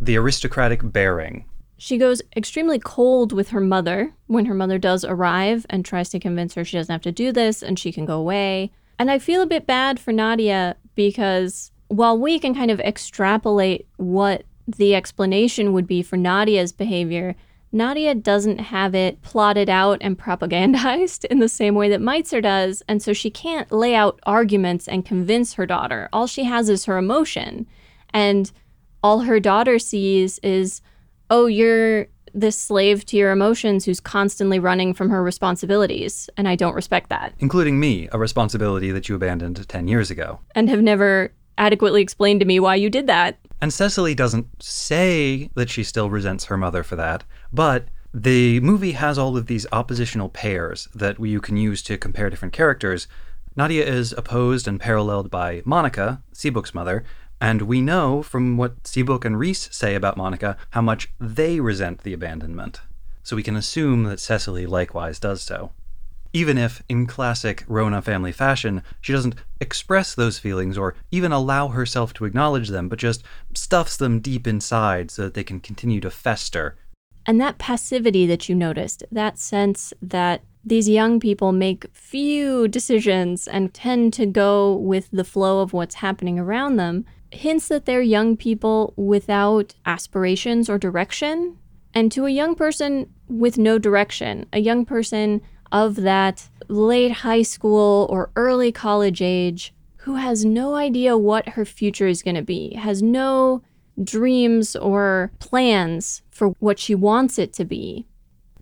the aristocratic bearing. She goes extremely cold with her mother when her mother does arrive and tries to convince her she doesn't have to do this and she can go away. And I feel a bit bad for Nadia because while we can kind of extrapolate what the explanation would be for Nadia's behavior, Nadia doesn't have it plotted out and propagandized in the same way that Meitzer does, and so she can't lay out arguments and convince her daughter. All she has is her emotion. And all her daughter sees is, oh, you're this slave to your emotions who's constantly running from her responsibilities, and I don't respect that, including me, a responsibility that you abandoned 10 years ago. and have never adequately explained to me why you did that. And Cecily doesn't say that she still resents her mother for that, but the movie has all of these oppositional pairs that you can use to compare different characters. Nadia is opposed and paralleled by Monica, Seabook's mother, and we know from what Seabook and Reese say about Monica how much they resent the abandonment. So we can assume that Cecily likewise does so. Even if, in classic Rona family fashion, she doesn't express those feelings or even allow herself to acknowledge them, but just stuffs them deep inside so that they can continue to fester. And that passivity that you noticed, that sense that these young people make few decisions and tend to go with the flow of what's happening around them, hints that they're young people without aspirations or direction. And to a young person with no direction, a young person of that late high school or early college age who has no idea what her future is going to be, has no dreams or plans for what she wants it to be.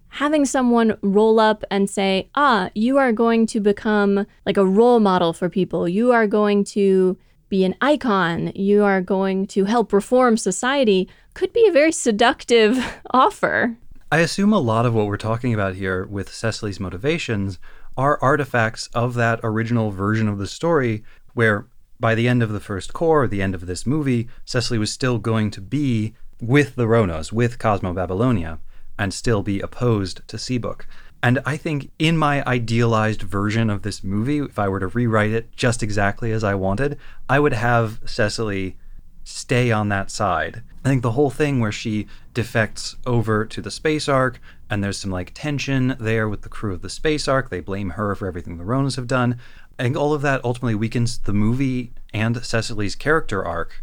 Having someone roll up and say, ah, you are going to become like a role model for people. You are going to be an icon. You are going to help reform society could be a very seductive offer. I assume a lot of what we're talking about here with Cecily's motivations are artifacts of that original version of the story where by the end of the first core, the end of this movie, Cecily was still going to be with the Ronas, with Cosmo Babylonia, and still be opposed to Seabook. And I think in my idealized version of this movie, if I were to rewrite it just exactly as I wanted, I would have Cecily stay on that side. I think the whole thing where she defects over to the space ark and there's some like tension there with the crew of the space ark. They blame her for everything the Ronas have done. I think all of that ultimately weakens the movie and Cecily's character arc.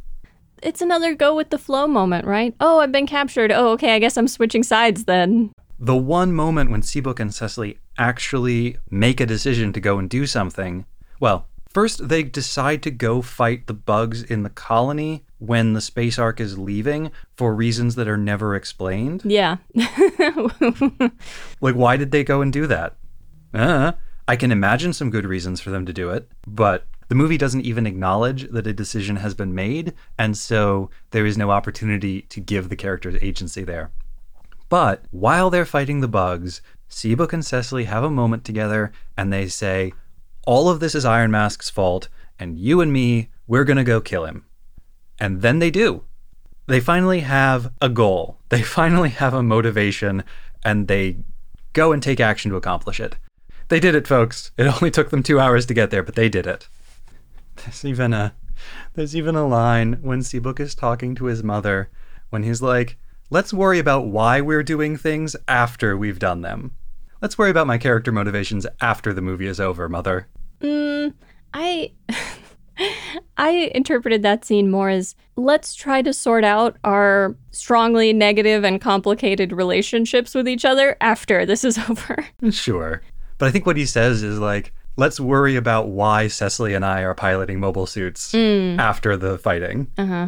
It's another go with the flow moment, right? Oh, I've been captured. Oh, okay, I guess I'm switching sides then. The one moment when Seabook and Cecily actually make a decision to go and do something, well, First, they decide to go fight the bugs in the colony when the space ark is leaving for reasons that are never explained. Yeah. like, why did they go and do that? Uh, I can imagine some good reasons for them to do it, but the movie doesn't even acknowledge that a decision has been made, and so there is no opportunity to give the characters agency there. But while they're fighting the bugs, Seabook and Cecily have a moment together and they say, all of this is Iron Mask's fault, and you and me, we're going to go kill him. And then they do. They finally have a goal, they finally have a motivation, and they go and take action to accomplish it. They did it, folks. It only took them two hours to get there, but they did it. There's even a there's even a line when Seabook is talking to his mother when he's like, let's worry about why we're doing things after we've done them. Let's worry about my character motivations after the movie is over, mother. Mm, I I interpreted that scene more as let's try to sort out our strongly negative and complicated relationships with each other after this is over. Sure. But I think what he says is like, let's worry about why Cecily and I are piloting mobile suits mm. after the fighting. Uh huh.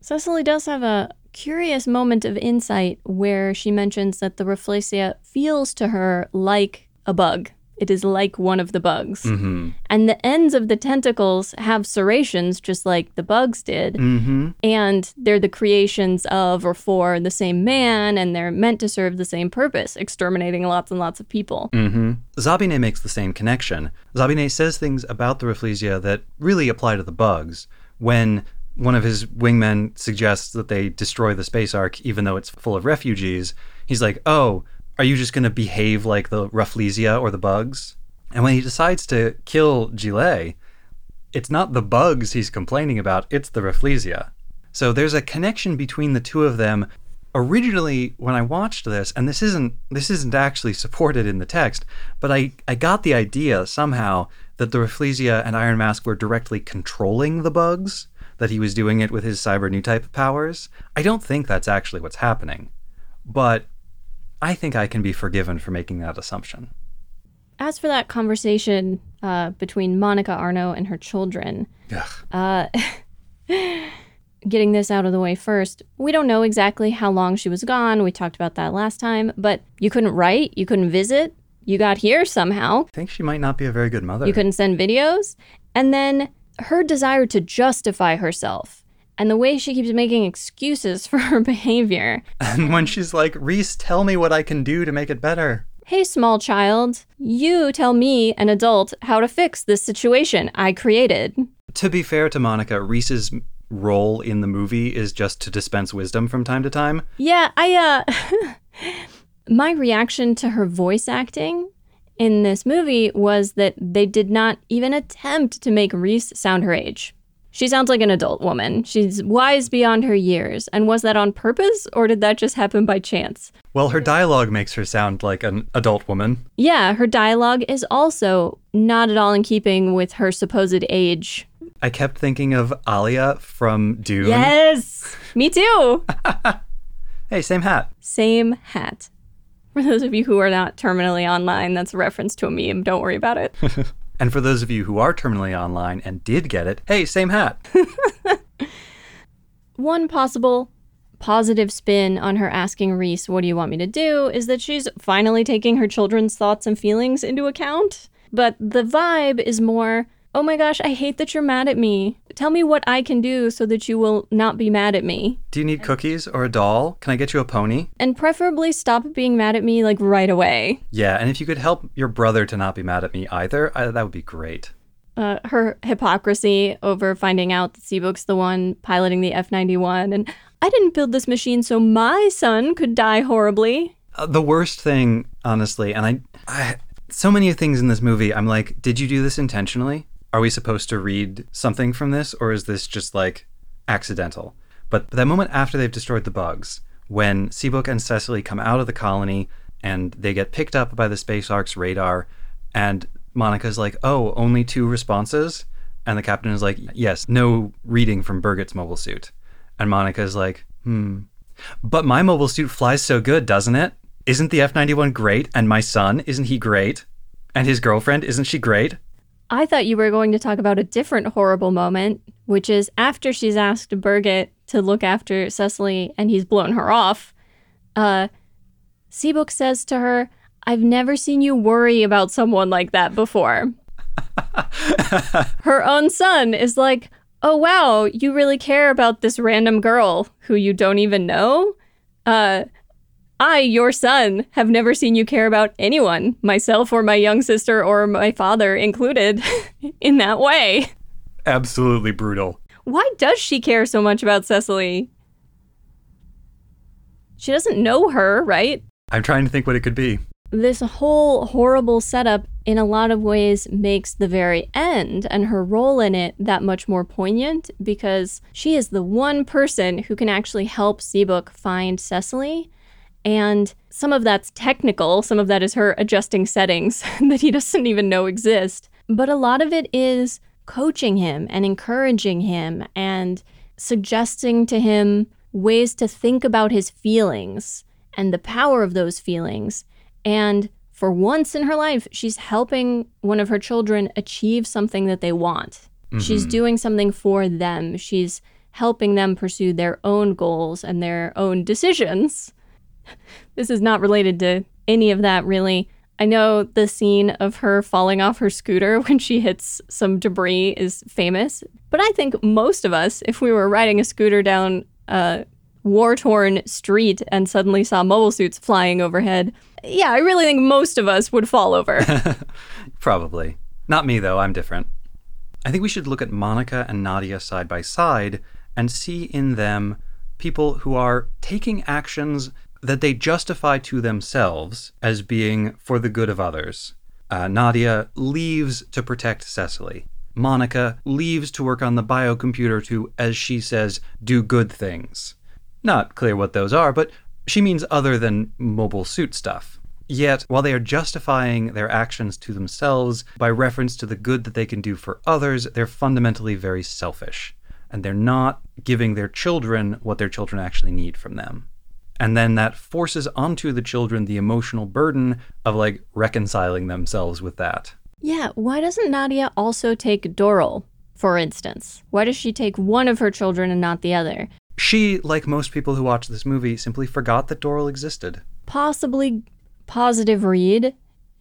Cecily does have a curious moment of insight where she mentions that the Rafflesia feels to her like a bug. It is like one of the bugs. Mm-hmm. And the ends of the tentacles have serrations just like the bugs did. Mm-hmm. And they're the creations of or for the same man, and they're meant to serve the same purpose, exterminating lots and lots of people. Mm-hmm. Zabine makes the same connection. Zabine says things about the Rafflesia that really apply to the bugs. When one of his wingmen suggests that they destroy the space ark even though it's full of refugees. He's like, "Oh, are you just going to behave like the Rafflesia or the bugs?" And when he decides to kill Gillet, it's not the bugs he's complaining about, it's the Rafflesia. So there's a connection between the two of them. Originally, when I watched this, and this isn't this isn't actually supported in the text, but I, I got the idea somehow that the Rafflesia and Iron Mask were directly controlling the bugs that he was doing it with his cyber new type powers. I don't think that's actually what's happening. But I think I can be forgiven for making that assumption. As for that conversation uh, between Monica Arno and her children, uh, getting this out of the way first, we don't know exactly how long she was gone. We talked about that last time, but you couldn't write, you couldn't visit, you got here somehow. I think she might not be a very good mother. You couldn't send videos. And then her desire to justify herself and the way she keeps making excuses for her behavior. And when she's like, Reese, tell me what I can do to make it better. Hey, small child, you tell me, an adult, how to fix this situation I created. To be fair to Monica, Reese's role in the movie is just to dispense wisdom from time to time. Yeah, I, uh, my reaction to her voice acting in this movie was that they did not even attempt to make Reese sound her age. She sounds like an adult woman. She's wise beyond her years. And was that on purpose or did that just happen by chance? Well, her dialogue makes her sound like an adult woman. Yeah, her dialogue is also not at all in keeping with her supposed age. I kept thinking of Alia from Dune. Yes, me too. hey, same hat. Same hat. For those of you who are not terminally online, that's a reference to a meme. Don't worry about it. and for those of you who are terminally online and did get it, hey, same hat. One possible positive spin on her asking Reese, What do you want me to do? is that she's finally taking her children's thoughts and feelings into account. But the vibe is more, Oh my gosh, I hate that you're mad at me. Tell me what I can do so that you will not be mad at me. Do you need cookies or a doll? Can I get you a pony? And preferably stop being mad at me like right away. Yeah, and if you could help your brother to not be mad at me either, I, that would be great. Uh, her hypocrisy over finding out that Seabook's the one piloting the F 91. And I didn't build this machine so my son could die horribly. Uh, the worst thing, honestly, and I, I, so many things in this movie, I'm like, did you do this intentionally? Are we supposed to read something from this, or is this just like accidental? But that moment after they've destroyed the bugs, when Seabook and Cecily come out of the colony and they get picked up by the Space Ark's radar, and Monica's like, oh, only two responses? And the captain is like, yes, no reading from Birgit's mobile suit. And Monica's like, hmm. But my mobile suit flies so good, doesn't it? Isn't the F 91 great? And my son, isn't he great? And his girlfriend, isn't she great? I thought you were going to talk about a different horrible moment, which is after she's asked Birgit to look after Cecily and he's blown her off. Uh, Seabook says to her, I've never seen you worry about someone like that before. her own son is like, Oh, wow, you really care about this random girl who you don't even know? Uh, I, your son, have never seen you care about anyone, myself or my young sister or my father included, in that way. Absolutely brutal. Why does she care so much about Cecily? She doesn't know her, right? I'm trying to think what it could be this whole horrible setup in a lot of ways makes the very end and her role in it that much more poignant because she is the one person who can actually help Seabook find Cecily. And some of that's technical, some of that is her adjusting settings that he doesn't even know exist. But a lot of it is coaching him and encouraging him and suggesting to him ways to think about his feelings and the power of those feelings and for once in her life, she's helping one of her children achieve something that they want. Mm-hmm. She's doing something for them. She's helping them pursue their own goals and their own decisions. This is not related to any of that, really. I know the scene of her falling off her scooter when she hits some debris is famous, but I think most of us, if we were riding a scooter down a war torn street and suddenly saw mobile suits flying overhead, yeah, I really think most of us would fall over. Probably. Not me, though. I'm different. I think we should look at Monica and Nadia side by side and see in them people who are taking actions that they justify to themselves as being for the good of others. Uh, Nadia leaves to protect Cecily. Monica leaves to work on the biocomputer to, as she says, do good things. Not clear what those are, but she means other than mobile suit stuff. Yet, while they are justifying their actions to themselves by reference to the good that they can do for others, they're fundamentally very selfish. And they're not giving their children what their children actually need from them. And then that forces onto the children the emotional burden of like reconciling themselves with that. Yeah, why doesn't Nadia also take Doral, for instance? Why does she take one of her children and not the other? She, like most people who watch this movie, simply forgot that Doral existed. Possibly positive read.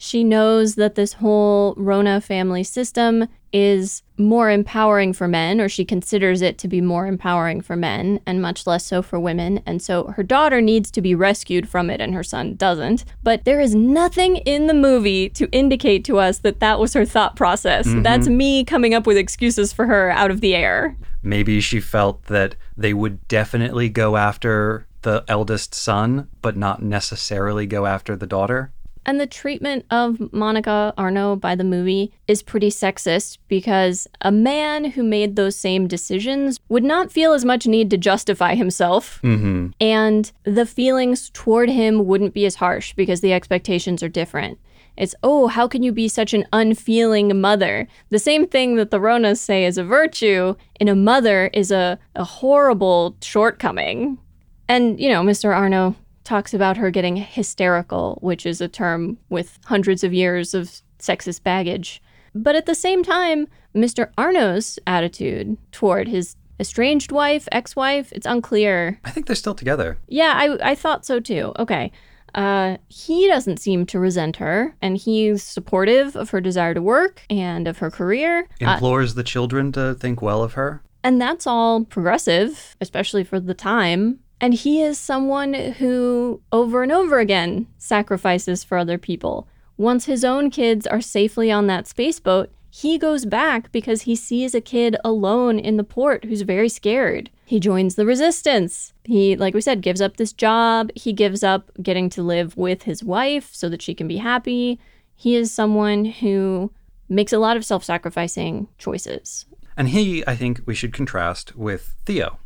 She knows that this whole Rona family system is more empowering for men, or she considers it to be more empowering for men and much less so for women. And so her daughter needs to be rescued from it, and her son doesn't. But there is nothing in the movie to indicate to us that that was her thought process. Mm-hmm. That's me coming up with excuses for her out of the air. Maybe she felt that they would definitely go after the eldest son, but not necessarily go after the daughter. And the treatment of Monica Arno by the movie is pretty sexist because a man who made those same decisions would not feel as much need to justify himself. Mm-hmm. And the feelings toward him wouldn't be as harsh because the expectations are different. It's, oh, how can you be such an unfeeling mother? The same thing that the Ronas say is a virtue in a mother is a, a horrible shortcoming. And, you know, Mr. Arno talks about her getting hysterical, which is a term with hundreds of years of sexist baggage. But at the same time, Mr. Arno's attitude toward his estranged wife, ex wife, it's unclear. I think they're still together. Yeah, I, I thought so too. Okay. Uh, he doesn't seem to resent her, and he's supportive of her desire to work and of her career. Uh, Implores uh, the children to think well of her. And that's all progressive, especially for the time. And he is someone who, over and over again, sacrifices for other people. Once his own kids are safely on that spaceboat, he goes back because he sees a kid alone in the port who's very scared. He joins the resistance. He, like we said, gives up this job. He gives up getting to live with his wife so that she can be happy. He is someone who makes a lot of self sacrificing choices. And he, I think, we should contrast with Theo.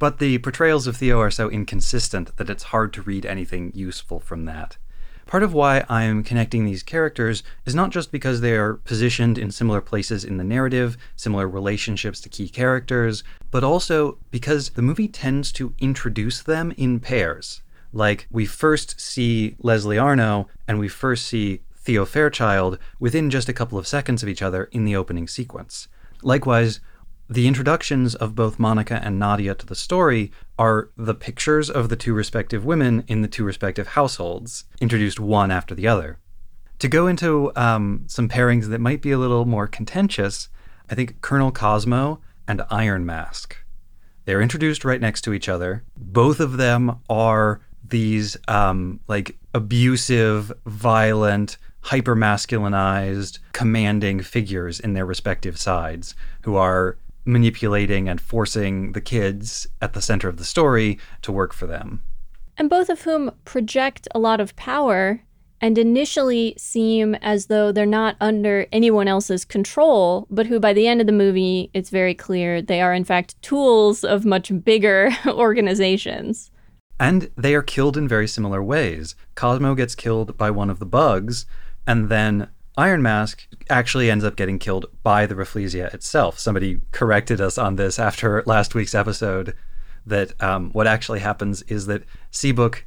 But the portrayals of Theo are so inconsistent that it's hard to read anything useful from that. Part of why I'm connecting these characters is not just because they are positioned in similar places in the narrative, similar relationships to key characters, but also because the movie tends to introduce them in pairs. Like, we first see Leslie Arno and we first see Theo Fairchild within just a couple of seconds of each other in the opening sequence. Likewise, the introductions of both Monica and Nadia to the story are the pictures of the two respective women in the two respective households, introduced one after the other. To go into um, some pairings that might be a little more contentious, I think Colonel Cosmo and Iron Mask. They're introduced right next to each other. Both of them are these um, like abusive, violent, hyper masculinized, commanding figures in their respective sides who are manipulating and forcing the kids at the center of the story to work for them. And both of whom project a lot of power and initially seem as though they're not under anyone else's control, but who by the end of the movie, it's very clear they are in fact tools of much bigger organizations. And they are killed in very similar ways. Cosmo gets killed by one of the bugs, and then Iron Mask actually ends up getting killed by the Rafflesia itself. Somebody corrected us on this after last week's episode that um, what actually happens is that Seabook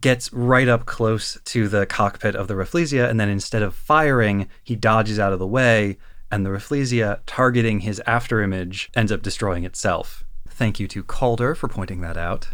gets right up close to the cockpit of the Rafflesia, and then instead of firing, he dodges out of the way, and the Rafflesia, targeting his afterimage, ends up destroying itself. Thank you to Calder for pointing that out.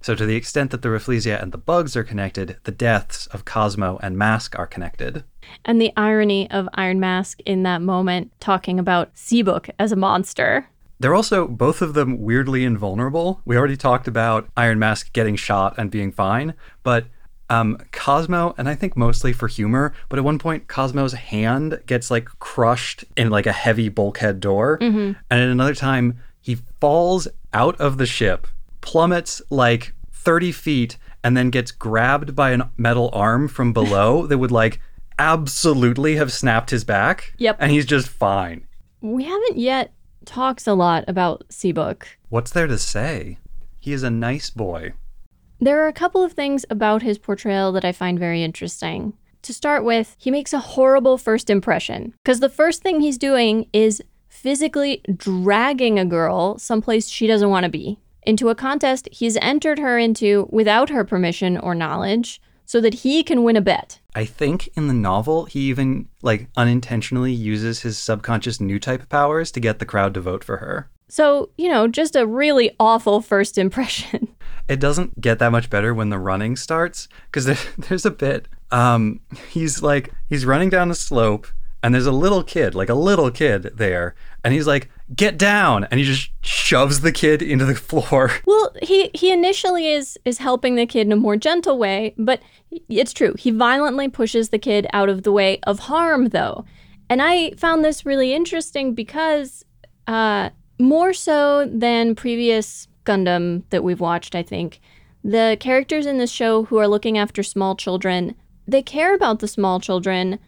So, to the extent that the Rafflesia and the bugs are connected, the deaths of Cosmo and Mask are connected. And the irony of Iron Mask in that moment talking about Seabook as a monster. They're also both of them weirdly invulnerable. We already talked about Iron Mask getting shot and being fine, but um, Cosmo, and I think mostly for humor, but at one point Cosmo's hand gets like crushed in like a heavy bulkhead door, mm-hmm. and at another time he falls out of the ship plummets like 30 feet and then gets grabbed by a metal arm from below that would like absolutely have snapped his back. Yep. And he's just fine. We haven't yet talked a lot about Seabook. What's there to say? He is a nice boy. There are a couple of things about his portrayal that I find very interesting. To start with, he makes a horrible first impression because the first thing he's doing is physically dragging a girl someplace she doesn't want to be into a contest he's entered her into without her permission or knowledge so that he can win a bet. I think in the novel he even like unintentionally uses his subconscious new type powers to get the crowd to vote for her. So, you know, just a really awful first impression. It doesn't get that much better when the running starts because there, there's a bit um he's like he's running down a slope and there's a little kid, like a little kid there, and he's like, "Get down!" and he just shoves the kid into the floor. Well, he he initially is is helping the kid in a more gentle way, but it's true. He violently pushes the kid out of the way of harm, though, and I found this really interesting because, uh, more so than previous Gundam that we've watched, I think the characters in this show who are looking after small children, they care about the small children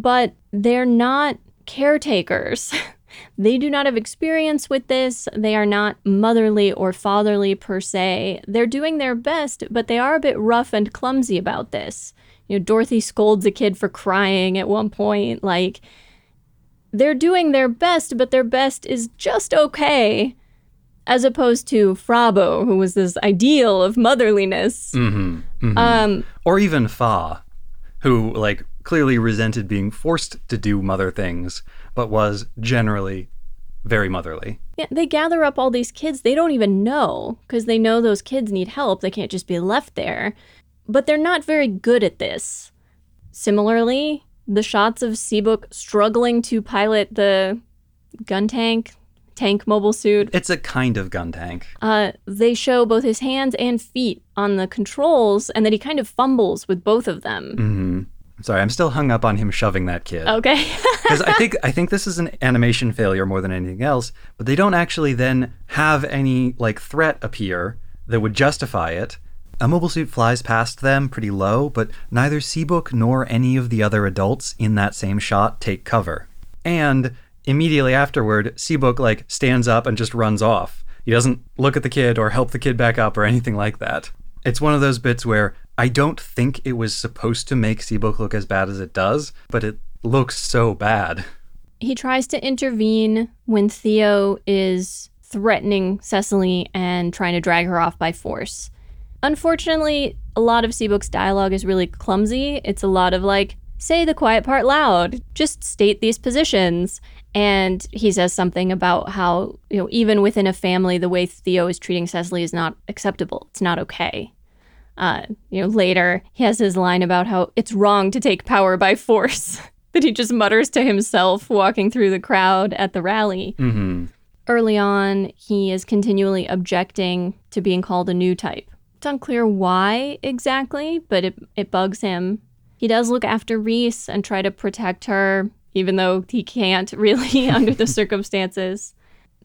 but they're not caretakers. they do not have experience with this. They are not motherly or fatherly per se. They're doing their best, but they are a bit rough and clumsy about this. You know, Dorothy scolds a kid for crying at one point. Like, they're doing their best, but their best is just okay, as opposed to Fraw Bow, who was this ideal of motherliness. Mm-hmm, mm-hmm. Um, or even Fa, who, like, clearly resented being forced to do mother things, but was generally very motherly. Yeah, they gather up all these kids they don't even know because they know those kids need help. They can't just be left there. But they're not very good at this. Similarly, the shots of Seabook struggling to pilot the gun tank, tank mobile suit. It's a kind of gun tank. Uh, they show both his hands and feet on the controls, and that he kind of fumbles with both of them. Mm-hmm. Sorry, I'm still hung up on him shoving that kid. Okay. because I think I think this is an animation failure more than anything else. But they don't actually then have any like threat appear that would justify it. A mobile suit flies past them pretty low, but neither Seabook nor any of the other adults in that same shot take cover. And immediately afterward, Seabook like stands up and just runs off. He doesn't look at the kid or help the kid back up or anything like that. It's one of those bits where I don't think it was supposed to make Seabook look as bad as it does, but it looks so bad. He tries to intervene when Theo is threatening Cecily and trying to drag her off by force. Unfortunately, a lot of Seabook's dialogue is really clumsy. It's a lot of like, say the quiet part loud, just state these positions. And he says something about how, you know, even within a family, the way Theo is treating Cecily is not acceptable. It's not okay. Uh, you know, later, he has his line about how it's wrong to take power by force that he just mutters to himself walking through the crowd at the rally. Mm-hmm. Early on, he is continually objecting to being called a new type. It's unclear why exactly, but it, it bugs him. He does look after Reese and try to protect her, even though he can't really under the circumstances.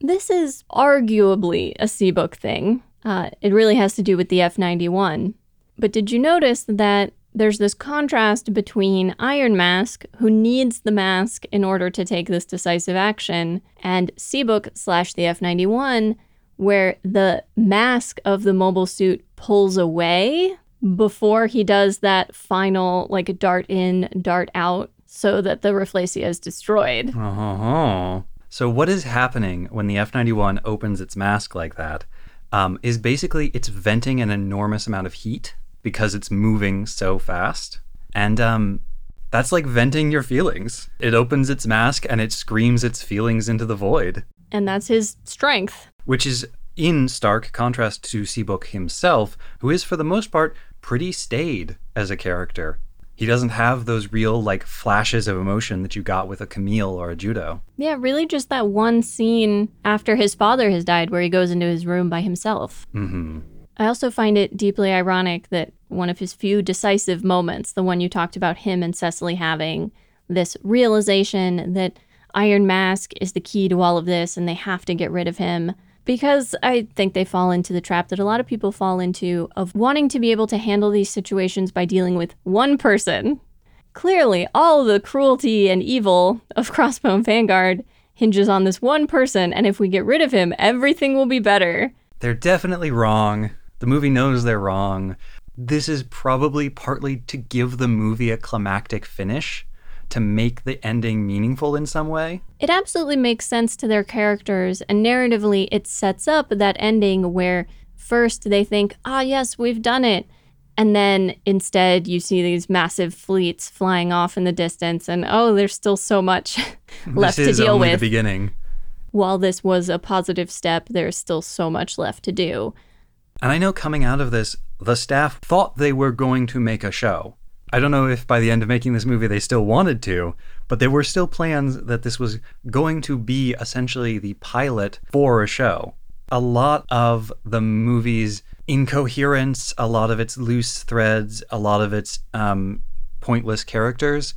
This is arguably a Seabook thing. Uh, it really has to do with the F 91. But did you notice that there's this contrast between Iron Mask, who needs the mask in order to take this decisive action, and Seabook slash the F 91, where the mask of the mobile suit pulls away before he does that final, like, dart in, dart out, so that the Rafflesia is destroyed. Oh. So, what is happening when the F 91 opens its mask like that? Um, is basically it's venting an enormous amount of heat because it's moving so fast. And um, that's like venting your feelings. It opens its mask and it screams its feelings into the void. And that's his strength. Which is in stark contrast to Seabook himself, who is for the most part pretty staid as a character. He doesn't have those real like flashes of emotion that you got with a Camille or a Judau. Yeah, really just that one scene after his father has died where he goes into his room by himself. Mm-hmm. I also find it deeply ironic that one of his few decisive moments, the one you talked about him and Cecily having, this realization that Iron Mask is the key to all of this and they have to get rid of him. Because I think they fall into the trap that a lot of people fall into of wanting to be able to handle these situations by dealing with one person. Clearly, all the cruelty and evil of Crossbone Vanguard hinges on this one person, and if we get rid of him, everything will be better. They're definitely wrong. The movie knows they're wrong. This is probably partly to give the movie a climactic finish, to make the ending meaningful in some way. It absolutely makes sense to their characters, and narratively, it sets up that ending where first they think, ah, yes, we've done it. And then instead, you see these massive fleets flying off in the distance, and oh, there's still so much left to deal with. the beginning. While this was a positive step, there's still so much left to do. And I know coming out of this, the staff thought they were going to make a show. I don't know if by the end of making this movie they still wanted to, but there were still plans that this was going to be essentially the pilot for a show. A lot of the movie's incoherence, a lot of its loose threads, a lot of its um, pointless characters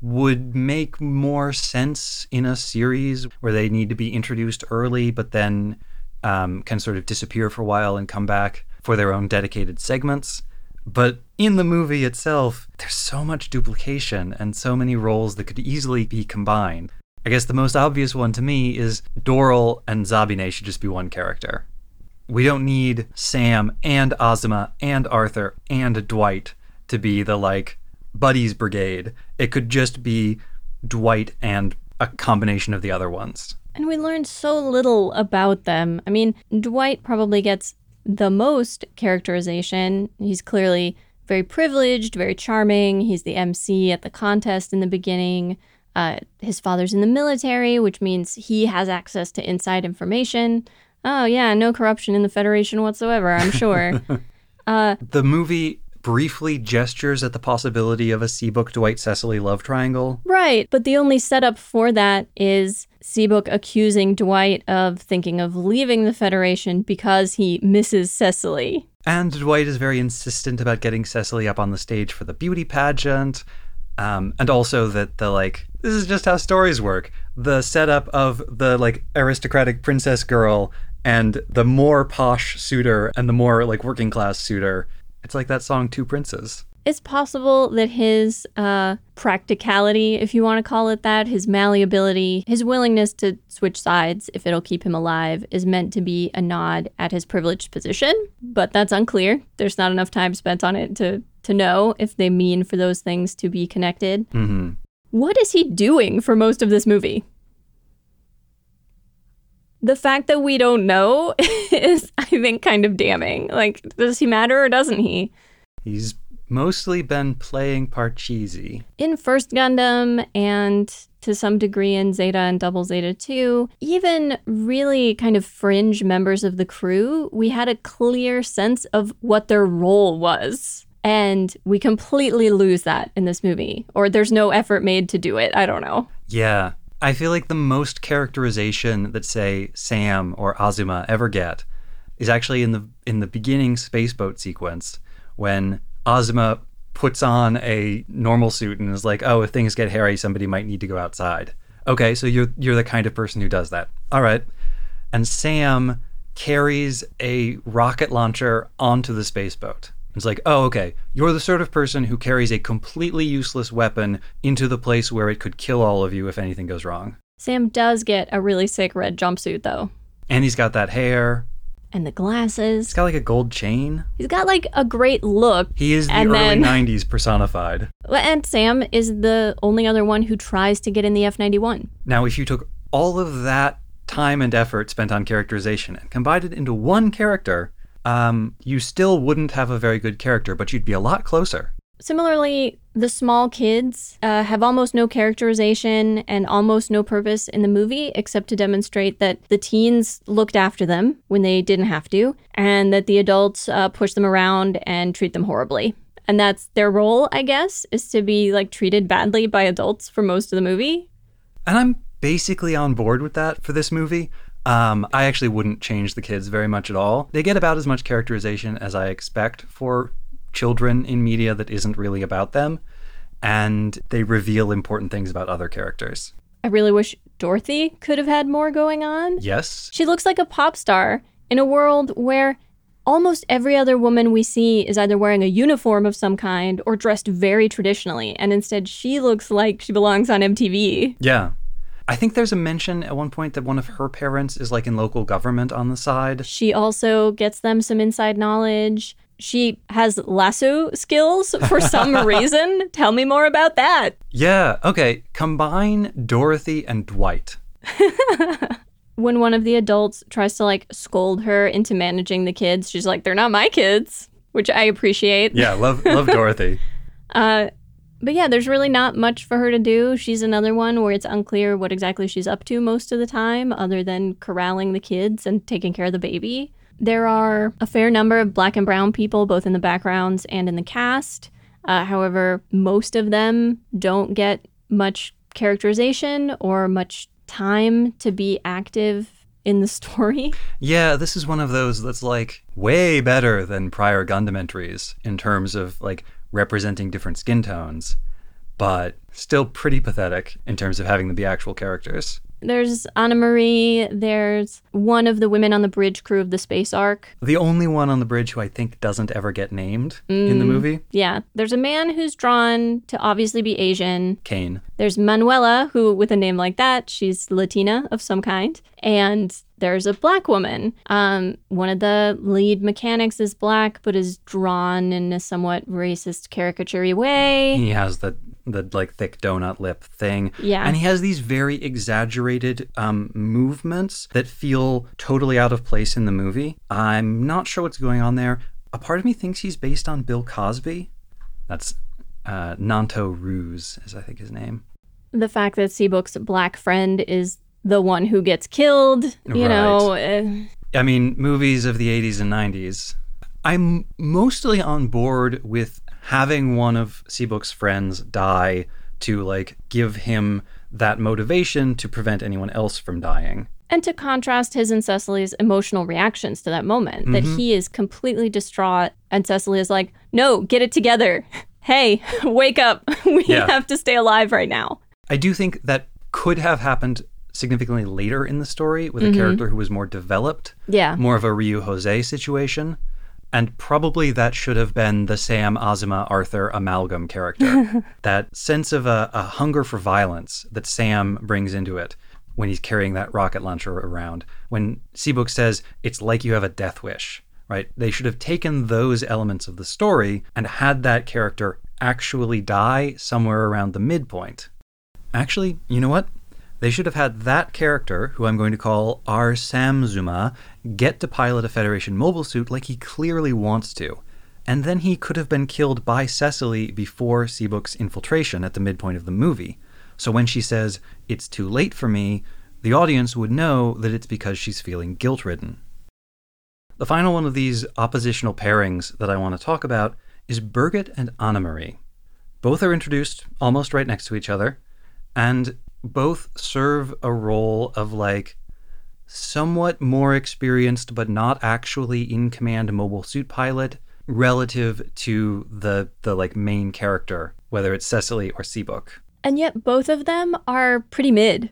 would make more sense in a series where they need to be introduced early, but then um, can sort of disappear for a while and come back for their own dedicated segments. But in the movie itself, there's so much duplication and so many roles that could easily be combined. I guess the most obvious one to me is Doral and Zabine should just be one character. We don't need Sam and Ozma and Arthur and Dwight to be the like buddies brigade. It could just be Dwight and a combination of the other ones. And we learned so little about them. I mean, Dwight probably gets the most characterization. He's clearly very privileged, very charming. He's the MC at the contest in the beginning. Uh, his father's in the military, which means he has access to inside information. Oh, yeah, no corruption in the Federation whatsoever, I'm sure. uh, The movie briefly gestures at the possibility of a Seabook Dwight Cecily love triangle. right, but the only setup for that is Seabook accusing Dwight of thinking of leaving the Federation because he misses Cecily. And Dwight is very insistent about getting Cecily up on the stage for the beauty pageant. Um, and also that the like this is just how stories work. The setup of the like aristocratic princess girl and the more posh suitor and the more like working class suitor. It's like that song Two Princes. It's possible that his uh, practicality, if you want to call it that, his malleability, his willingness to switch sides if it'll keep him alive, is meant to be a nod at his privileged position. But that's unclear. There's not enough time spent on it to to know if they mean for those things to be connected. Mm-hmm. What is he doing for most of this movie? The fact that we don't know is, I think, kind of damning. Like, does he matter or doesn't he? He's mostly been playing Parcheesi. In First Gundam and to some degree in Zeta and Double Zeta 2, even really kind of fringe members of the crew, we had a clear sense of what their role was. And we completely lose that in this movie. Or there's no effort made to do it. I don't know. Yeah. I feel like the most characterization that say Sam or Azuma ever get is actually in the in the beginning spaceboat sequence when Azuma puts on a normal suit and is like, "Oh, if things get hairy, somebody might need to go outside." Okay, so you're you're the kind of person who does that. All right. And Sam carries a rocket launcher onto the spaceboat. It's like, oh, okay, you're the sort of person who carries a completely useless weapon into the place where it could kill all of you if anything goes wrong. Sam does get a really sick red jumpsuit, though. And he's got that hair. And the glasses. He's got like a gold chain. He's got like a great look. He is the And early then- 90s personified. And Sam is the only other one who tries to get in the F 91. Now, if you took all of that time and effort spent on characterization and combined it into one character, um, you still wouldn't have a very good character, but you'd be a lot closer. Similarly, the small kids uh, have almost no characterization and almost no purpose in the movie except to demonstrate that the teens looked after them when they didn't have to, and that the adults uh, push them around and treat them horribly. And that's their role, I guess, is to be like treated badly by adults for most of the movie. And I'm basically on board with that for this movie. Um, I actually wouldn't change the kids very much at all. They get about as much characterization as I expect for children in media that isn't really about them, and they reveal important things about other characters. I really wish Dorothy could have had more going on. Yes, She looks like a pop star in a world where almost every other woman we see is either wearing a uniform of some kind or dressed very traditionally, and instead she looks like she belongs on MTV. yeah. I think there's a mention at one point that one of her parents is like in local government on the side. She also gets them some inside knowledge. She has lasso skills for some reason. Tell me more about that. Yeah, okay. Combine Dorothy and Dwight. When one of the adults tries to like scold her into managing the kids, she's like, they're not my kids, which I appreciate. Yeah, love love Dorothy. Uh, but yeah, there's really not much for her to do. She's another one where it's unclear what exactly she's up to most of the time, other than corralling the kids and taking care of the baby. There are a fair number of black and brown people, both in the backgrounds and in the cast. Uh, however, most of them don't get much characterization or much time to be active in the story. Yeah, this is one of those that's like way better than prior Gundam entries in terms of like representing different skin tones, but still pretty pathetic in terms of having them be actual characters. There's Anna Marie, there's one of the women on the bridge crew of the Space Ark. The only one on the bridge who I think doesn't ever get named in the movie, Yeah, there's a man who's drawn to obviously be Asian. Kane. There's Manuela, who, with a name like that, she's Latina of some kind. And there's a black woman. Um, one of the lead mechanics is black, but is drawn in a somewhat racist, caricature way. He has the the like thick donut lip thing. Yeah. And he has these very exaggerated um, movements that feel totally out of place in the movie. I'm not sure what's going on there. A part of me thinks he's based on Bill Cosby. That's uh, Nanto Ruse, is I think his name. The fact that Seabook's black friend is the one who gets killed, you know. eh, I mean, movies of the 80s and 90s. I'm mostly on board with having one of Seabook's friends die to like give him that motivation to prevent anyone else from dying. And to contrast his and Cecily's emotional reactions to that moment, that he is completely distraught and Cecily is like, no, get it together. hey, wake up. We Yeah. have to stay alive right now. I do think that could have happened significantly later in the story with a Mm-hmm. character who was more developed, Yeah. more of a Ryu Jose situation. And probably that should have been the Sam Azuma Arthur amalgam character. that sense of a, a hunger for violence that Sam brings into it when he's carrying that rocket launcher around. When Seabook says, it's like you have a death wish, right? They should have taken those elements of the story and had that character actually die somewhere around the midpoint. Actually, you know what? They should have had that character, who I'm going to call R. Samzuma, get to pilot a Federation mobile suit like he clearly wants to. And then he could have been killed by Cecily before Seabook's infiltration at the midpoint of the movie. So when she says, It's too late for me, the audience would know that it's because she's feeling guilt ridden. The final one of these oppositional pairings that I want to talk about is Birgit and Annemarie. Both are introduced almost right next to each other, and both serve a role of like somewhat more experienced but not actually in command mobile suit pilot relative to the the like main character whether it's Cecily or Seabook. And yet both of them are pretty mid.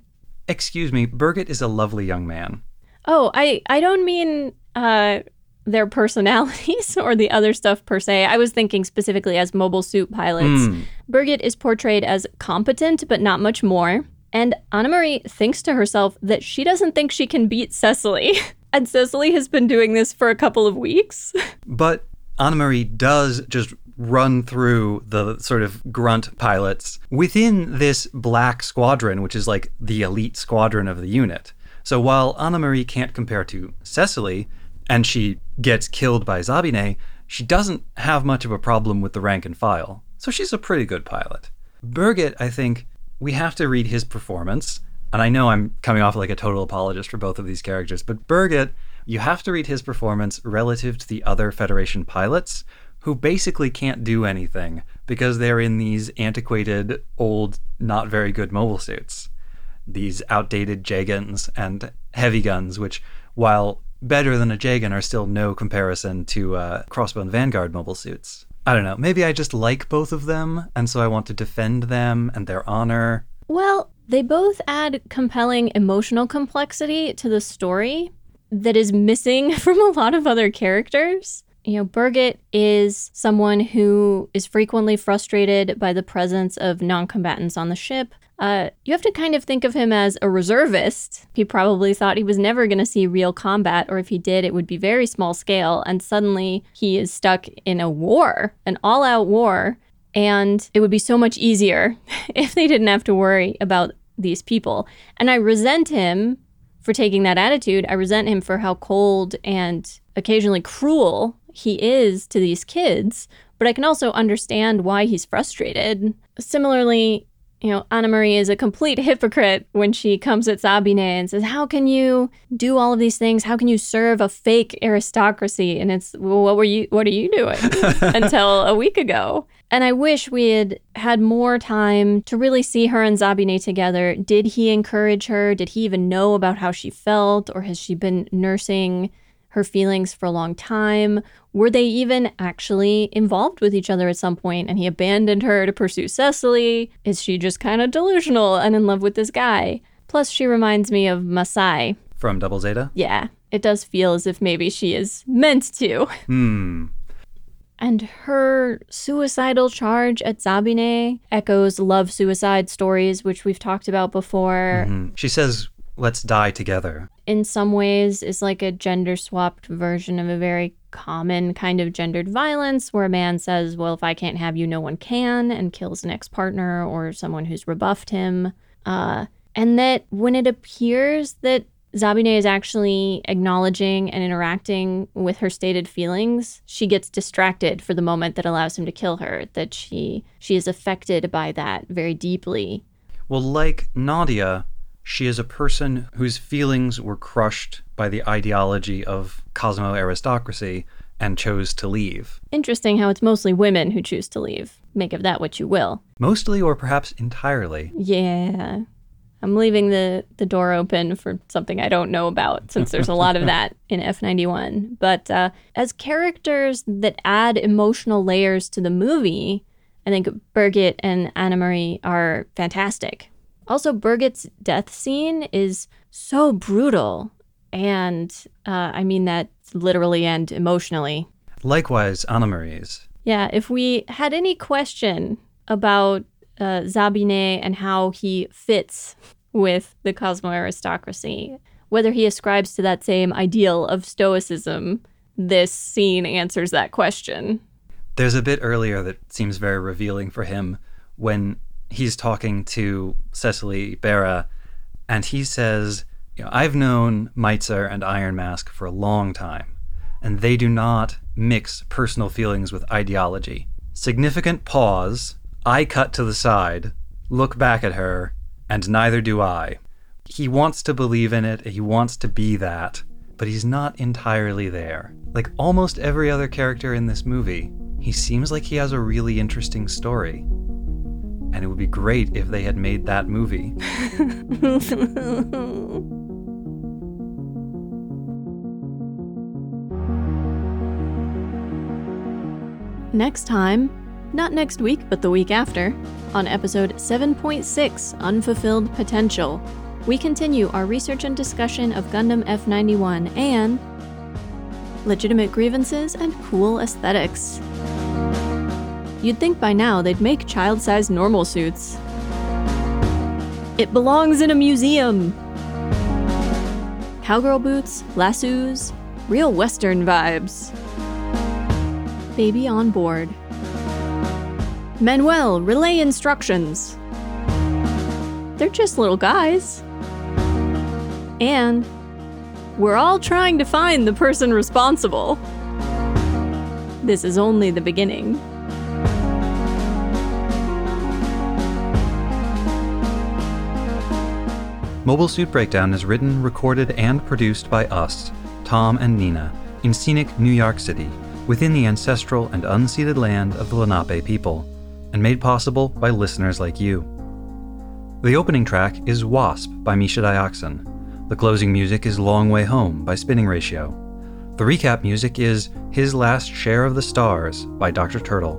Excuse me, Birgit is a lovely young man. Oh, I I don't mean uh their personalities or the other stuff per se. I was thinking specifically as mobile suit pilots. Hmm. Birgit is portrayed as competent but not much more. And Annemarie thinks to herself that she doesn't think she can beat Cecily. and Cecily has been doing this for a couple of weeks. But Annemarie does just run through the sort of grunt pilots within this black squadron, which is like the elite squadron of the unit. So while Annemarie can't compare to Cecily, and she gets killed by Zabine, she doesn't have much of a problem with the rank and file. So she's a pretty good pilot. Birgit, I think, we have to read his performance. And I know I'm coming off like a total apologist for both of these characters, but Birgit, you have to read his performance relative to the other Federation pilots who basically can't do anything because they're in these antiquated, old, not very good mobile suits. These outdated Jegans and heavy guns, which, while better than a Jegan, are still no comparison to uh, Crossbone Vanguard mobile suits. I don't know. Maybe I just like both of them, and so I want to defend them and their honor. Well, they both add compelling emotional complexity to the story that is missing from a lot of other characters. You know, Birgit is someone who is frequently frustrated by the presence of non combatants on the ship. Uh, you have to kind of think of him as a reservist. He probably thought he was never going to see real combat, or if he did, it would be very small scale. And suddenly he is stuck in a war, an all out war. And it would be so much easier if they didn't have to worry about these people. And I resent him for taking that attitude. I resent him for how cold and occasionally cruel he is to these kids. But I can also understand why he's frustrated. Similarly, you know, Anna Marie is a complete hypocrite when she comes at Zabine and says, How can you do all of these things? How can you serve a fake aristocracy? And it's, well, what were you, what are you doing until a week ago? And I wish we had had more time to really see her and Zabine together. Did he encourage her? Did he even know about how she felt? Or has she been nursing her feelings for a long time? Were they even actually involved with each other at some point and he abandoned her to pursue Cecily? Is she just kind of delusional and in love with this guy? Plus, she reminds me of Masai. From Double Zeta? Yeah, it does feel as if maybe she is meant to. Hmm. And her suicidal charge at Zabine echoes love suicide stories, which we've talked about before. Mhm. She says, let's die together. In some ways, is like a gender swapped version of a very common kind of gendered violence where a man says, Well, if I can't have you, no one can, and kills an ex partner or someone who's rebuffed him. Uh, and that when it appears that Zabine is actually acknowledging and interacting with her stated feelings, she gets distracted for the moment that allows him to kill her, that she she is affected by that very deeply. Well, like Nadia, she is a person whose feelings were crushed by the ideology of Cosmo aristocracy and chose to leave. Interesting how it's mostly women who choose to leave. Make of that what you will. Mostly or perhaps entirely. Yeah. I'm leaving the, the door open for something I don't know about since there's a lot of that in F91. But uh, as characters that add emotional layers to the movie I think Birgit and Anna Marie are fantastic. Also, Birgit's death scene is so brutal. And uh, I mean that literally and emotionally. Likewise, Anna Marie's. Yeah, if we had any question about uh, Zabinet and how he fits with the Cosmo aristocracy, whether he ascribes to that same ideal of stoicism, this scene answers that question. There's a bit earlier that seems very revealing for him when he's talking to Cecily Bera, and he says, you know, I've known Meitzer and Iron Mask for a long time, and they do not mix personal feelings with ideology. Significant pause, I cut to the side, look back at her, and neither do I. He wants to believe in it, he wants to be that, but he's not entirely there. Like almost every other character in this movie, he seems like he has a really interesting story. And it would be great if they had made that movie. Next time, not next week, but the week after, on episode 7.6 Unfulfilled Potential, we continue our research and discussion of Gundam F91 and legitimate grievances and cool aesthetics. You'd think by now they'd make child sized normal suits. It belongs in a museum! Cowgirl boots, lassos, real Western vibes. Baby on board. Manuel, relay instructions. They're just little guys. And we're all trying to find the person responsible. This is only the beginning. Mobile Suit Breakdown is written, recorded, and produced by us, Tom and Nina, in scenic New York City, within the ancestral and unceded land of the Lenape people, and made possible by listeners like you. The opening track is Wasp by Misha Dioxin. The closing music is Long Way Home by Spinning Ratio. The recap music is His Last Share of the Stars by Dr. Turtle.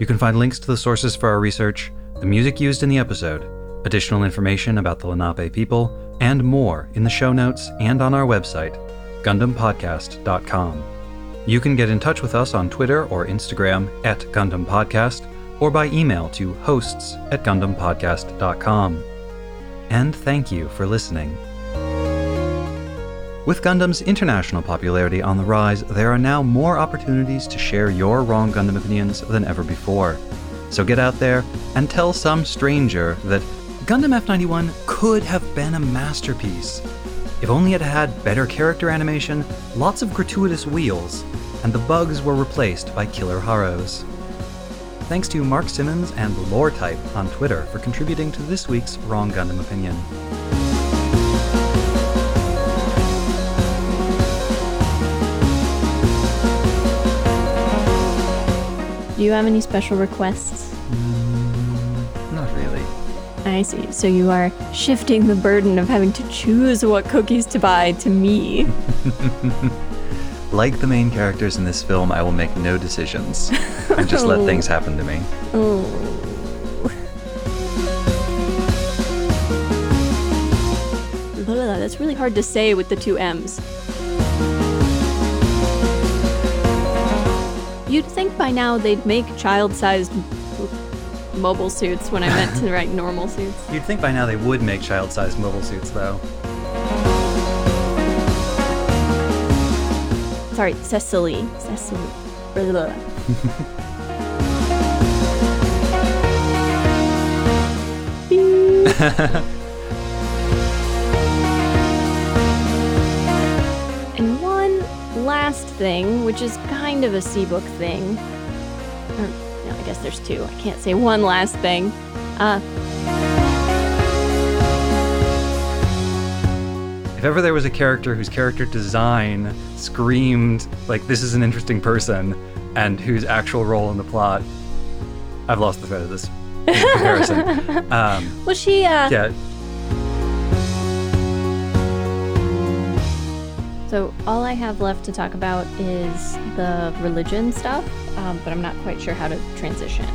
You can find links to the sources for our research, the music used in the episode, additional information about the Lenape people, and more in the show notes and on our website, GundamPodcast.com. You can get in touch with us on Twitter or Instagram at Gundam Podcast or by email to hosts at GundamPodcast.com. And thank you for listening. With Gundam's international popularity on the rise, there are now more opportunities to share your wrong Gundam opinions than ever before. So get out there and tell some stranger that Gundam F91 could have been a masterpiece. If only it had better character animation, lots of gratuitous wheels, and the bugs were replaced by killer Haros. Thanks to Mark Simmons and Lore Type on Twitter for contributing to this week's Wrong Gundam Opinion. Do you have any special requests? I see. So you are shifting the burden of having to choose what cookies to buy to me. Like the main characters in this film, I will make no decisions and just let oh. things happen to me. Oh. That's really hard to say with the two M's. You'd think by now they'd make child sized mobile suits when I meant to write normal suits. You'd think by now they would make child sized mobile suits, though. Sorry, Cecily. Cecily. And one last thing, which is kind of a Seabook thing. Or, guess there's two. I can't say one last thing. Uh, If ever there was a character whose character design screamed, like, this is an interesting person, and whose actual role in the plot. I've lost the thread of this comparison. Um, was she, uh, yeah, So all I have left to talk about is the religion stuff, um, but I'm not quite sure how to transition.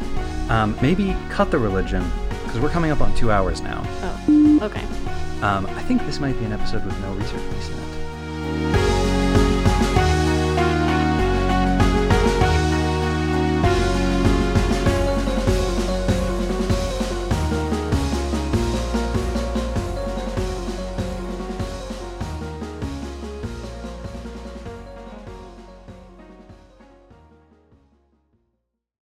Um, maybe cut the religion because we're coming up on two hours now. Oh, okay. Um, I think this might be an episode with no research piece in it.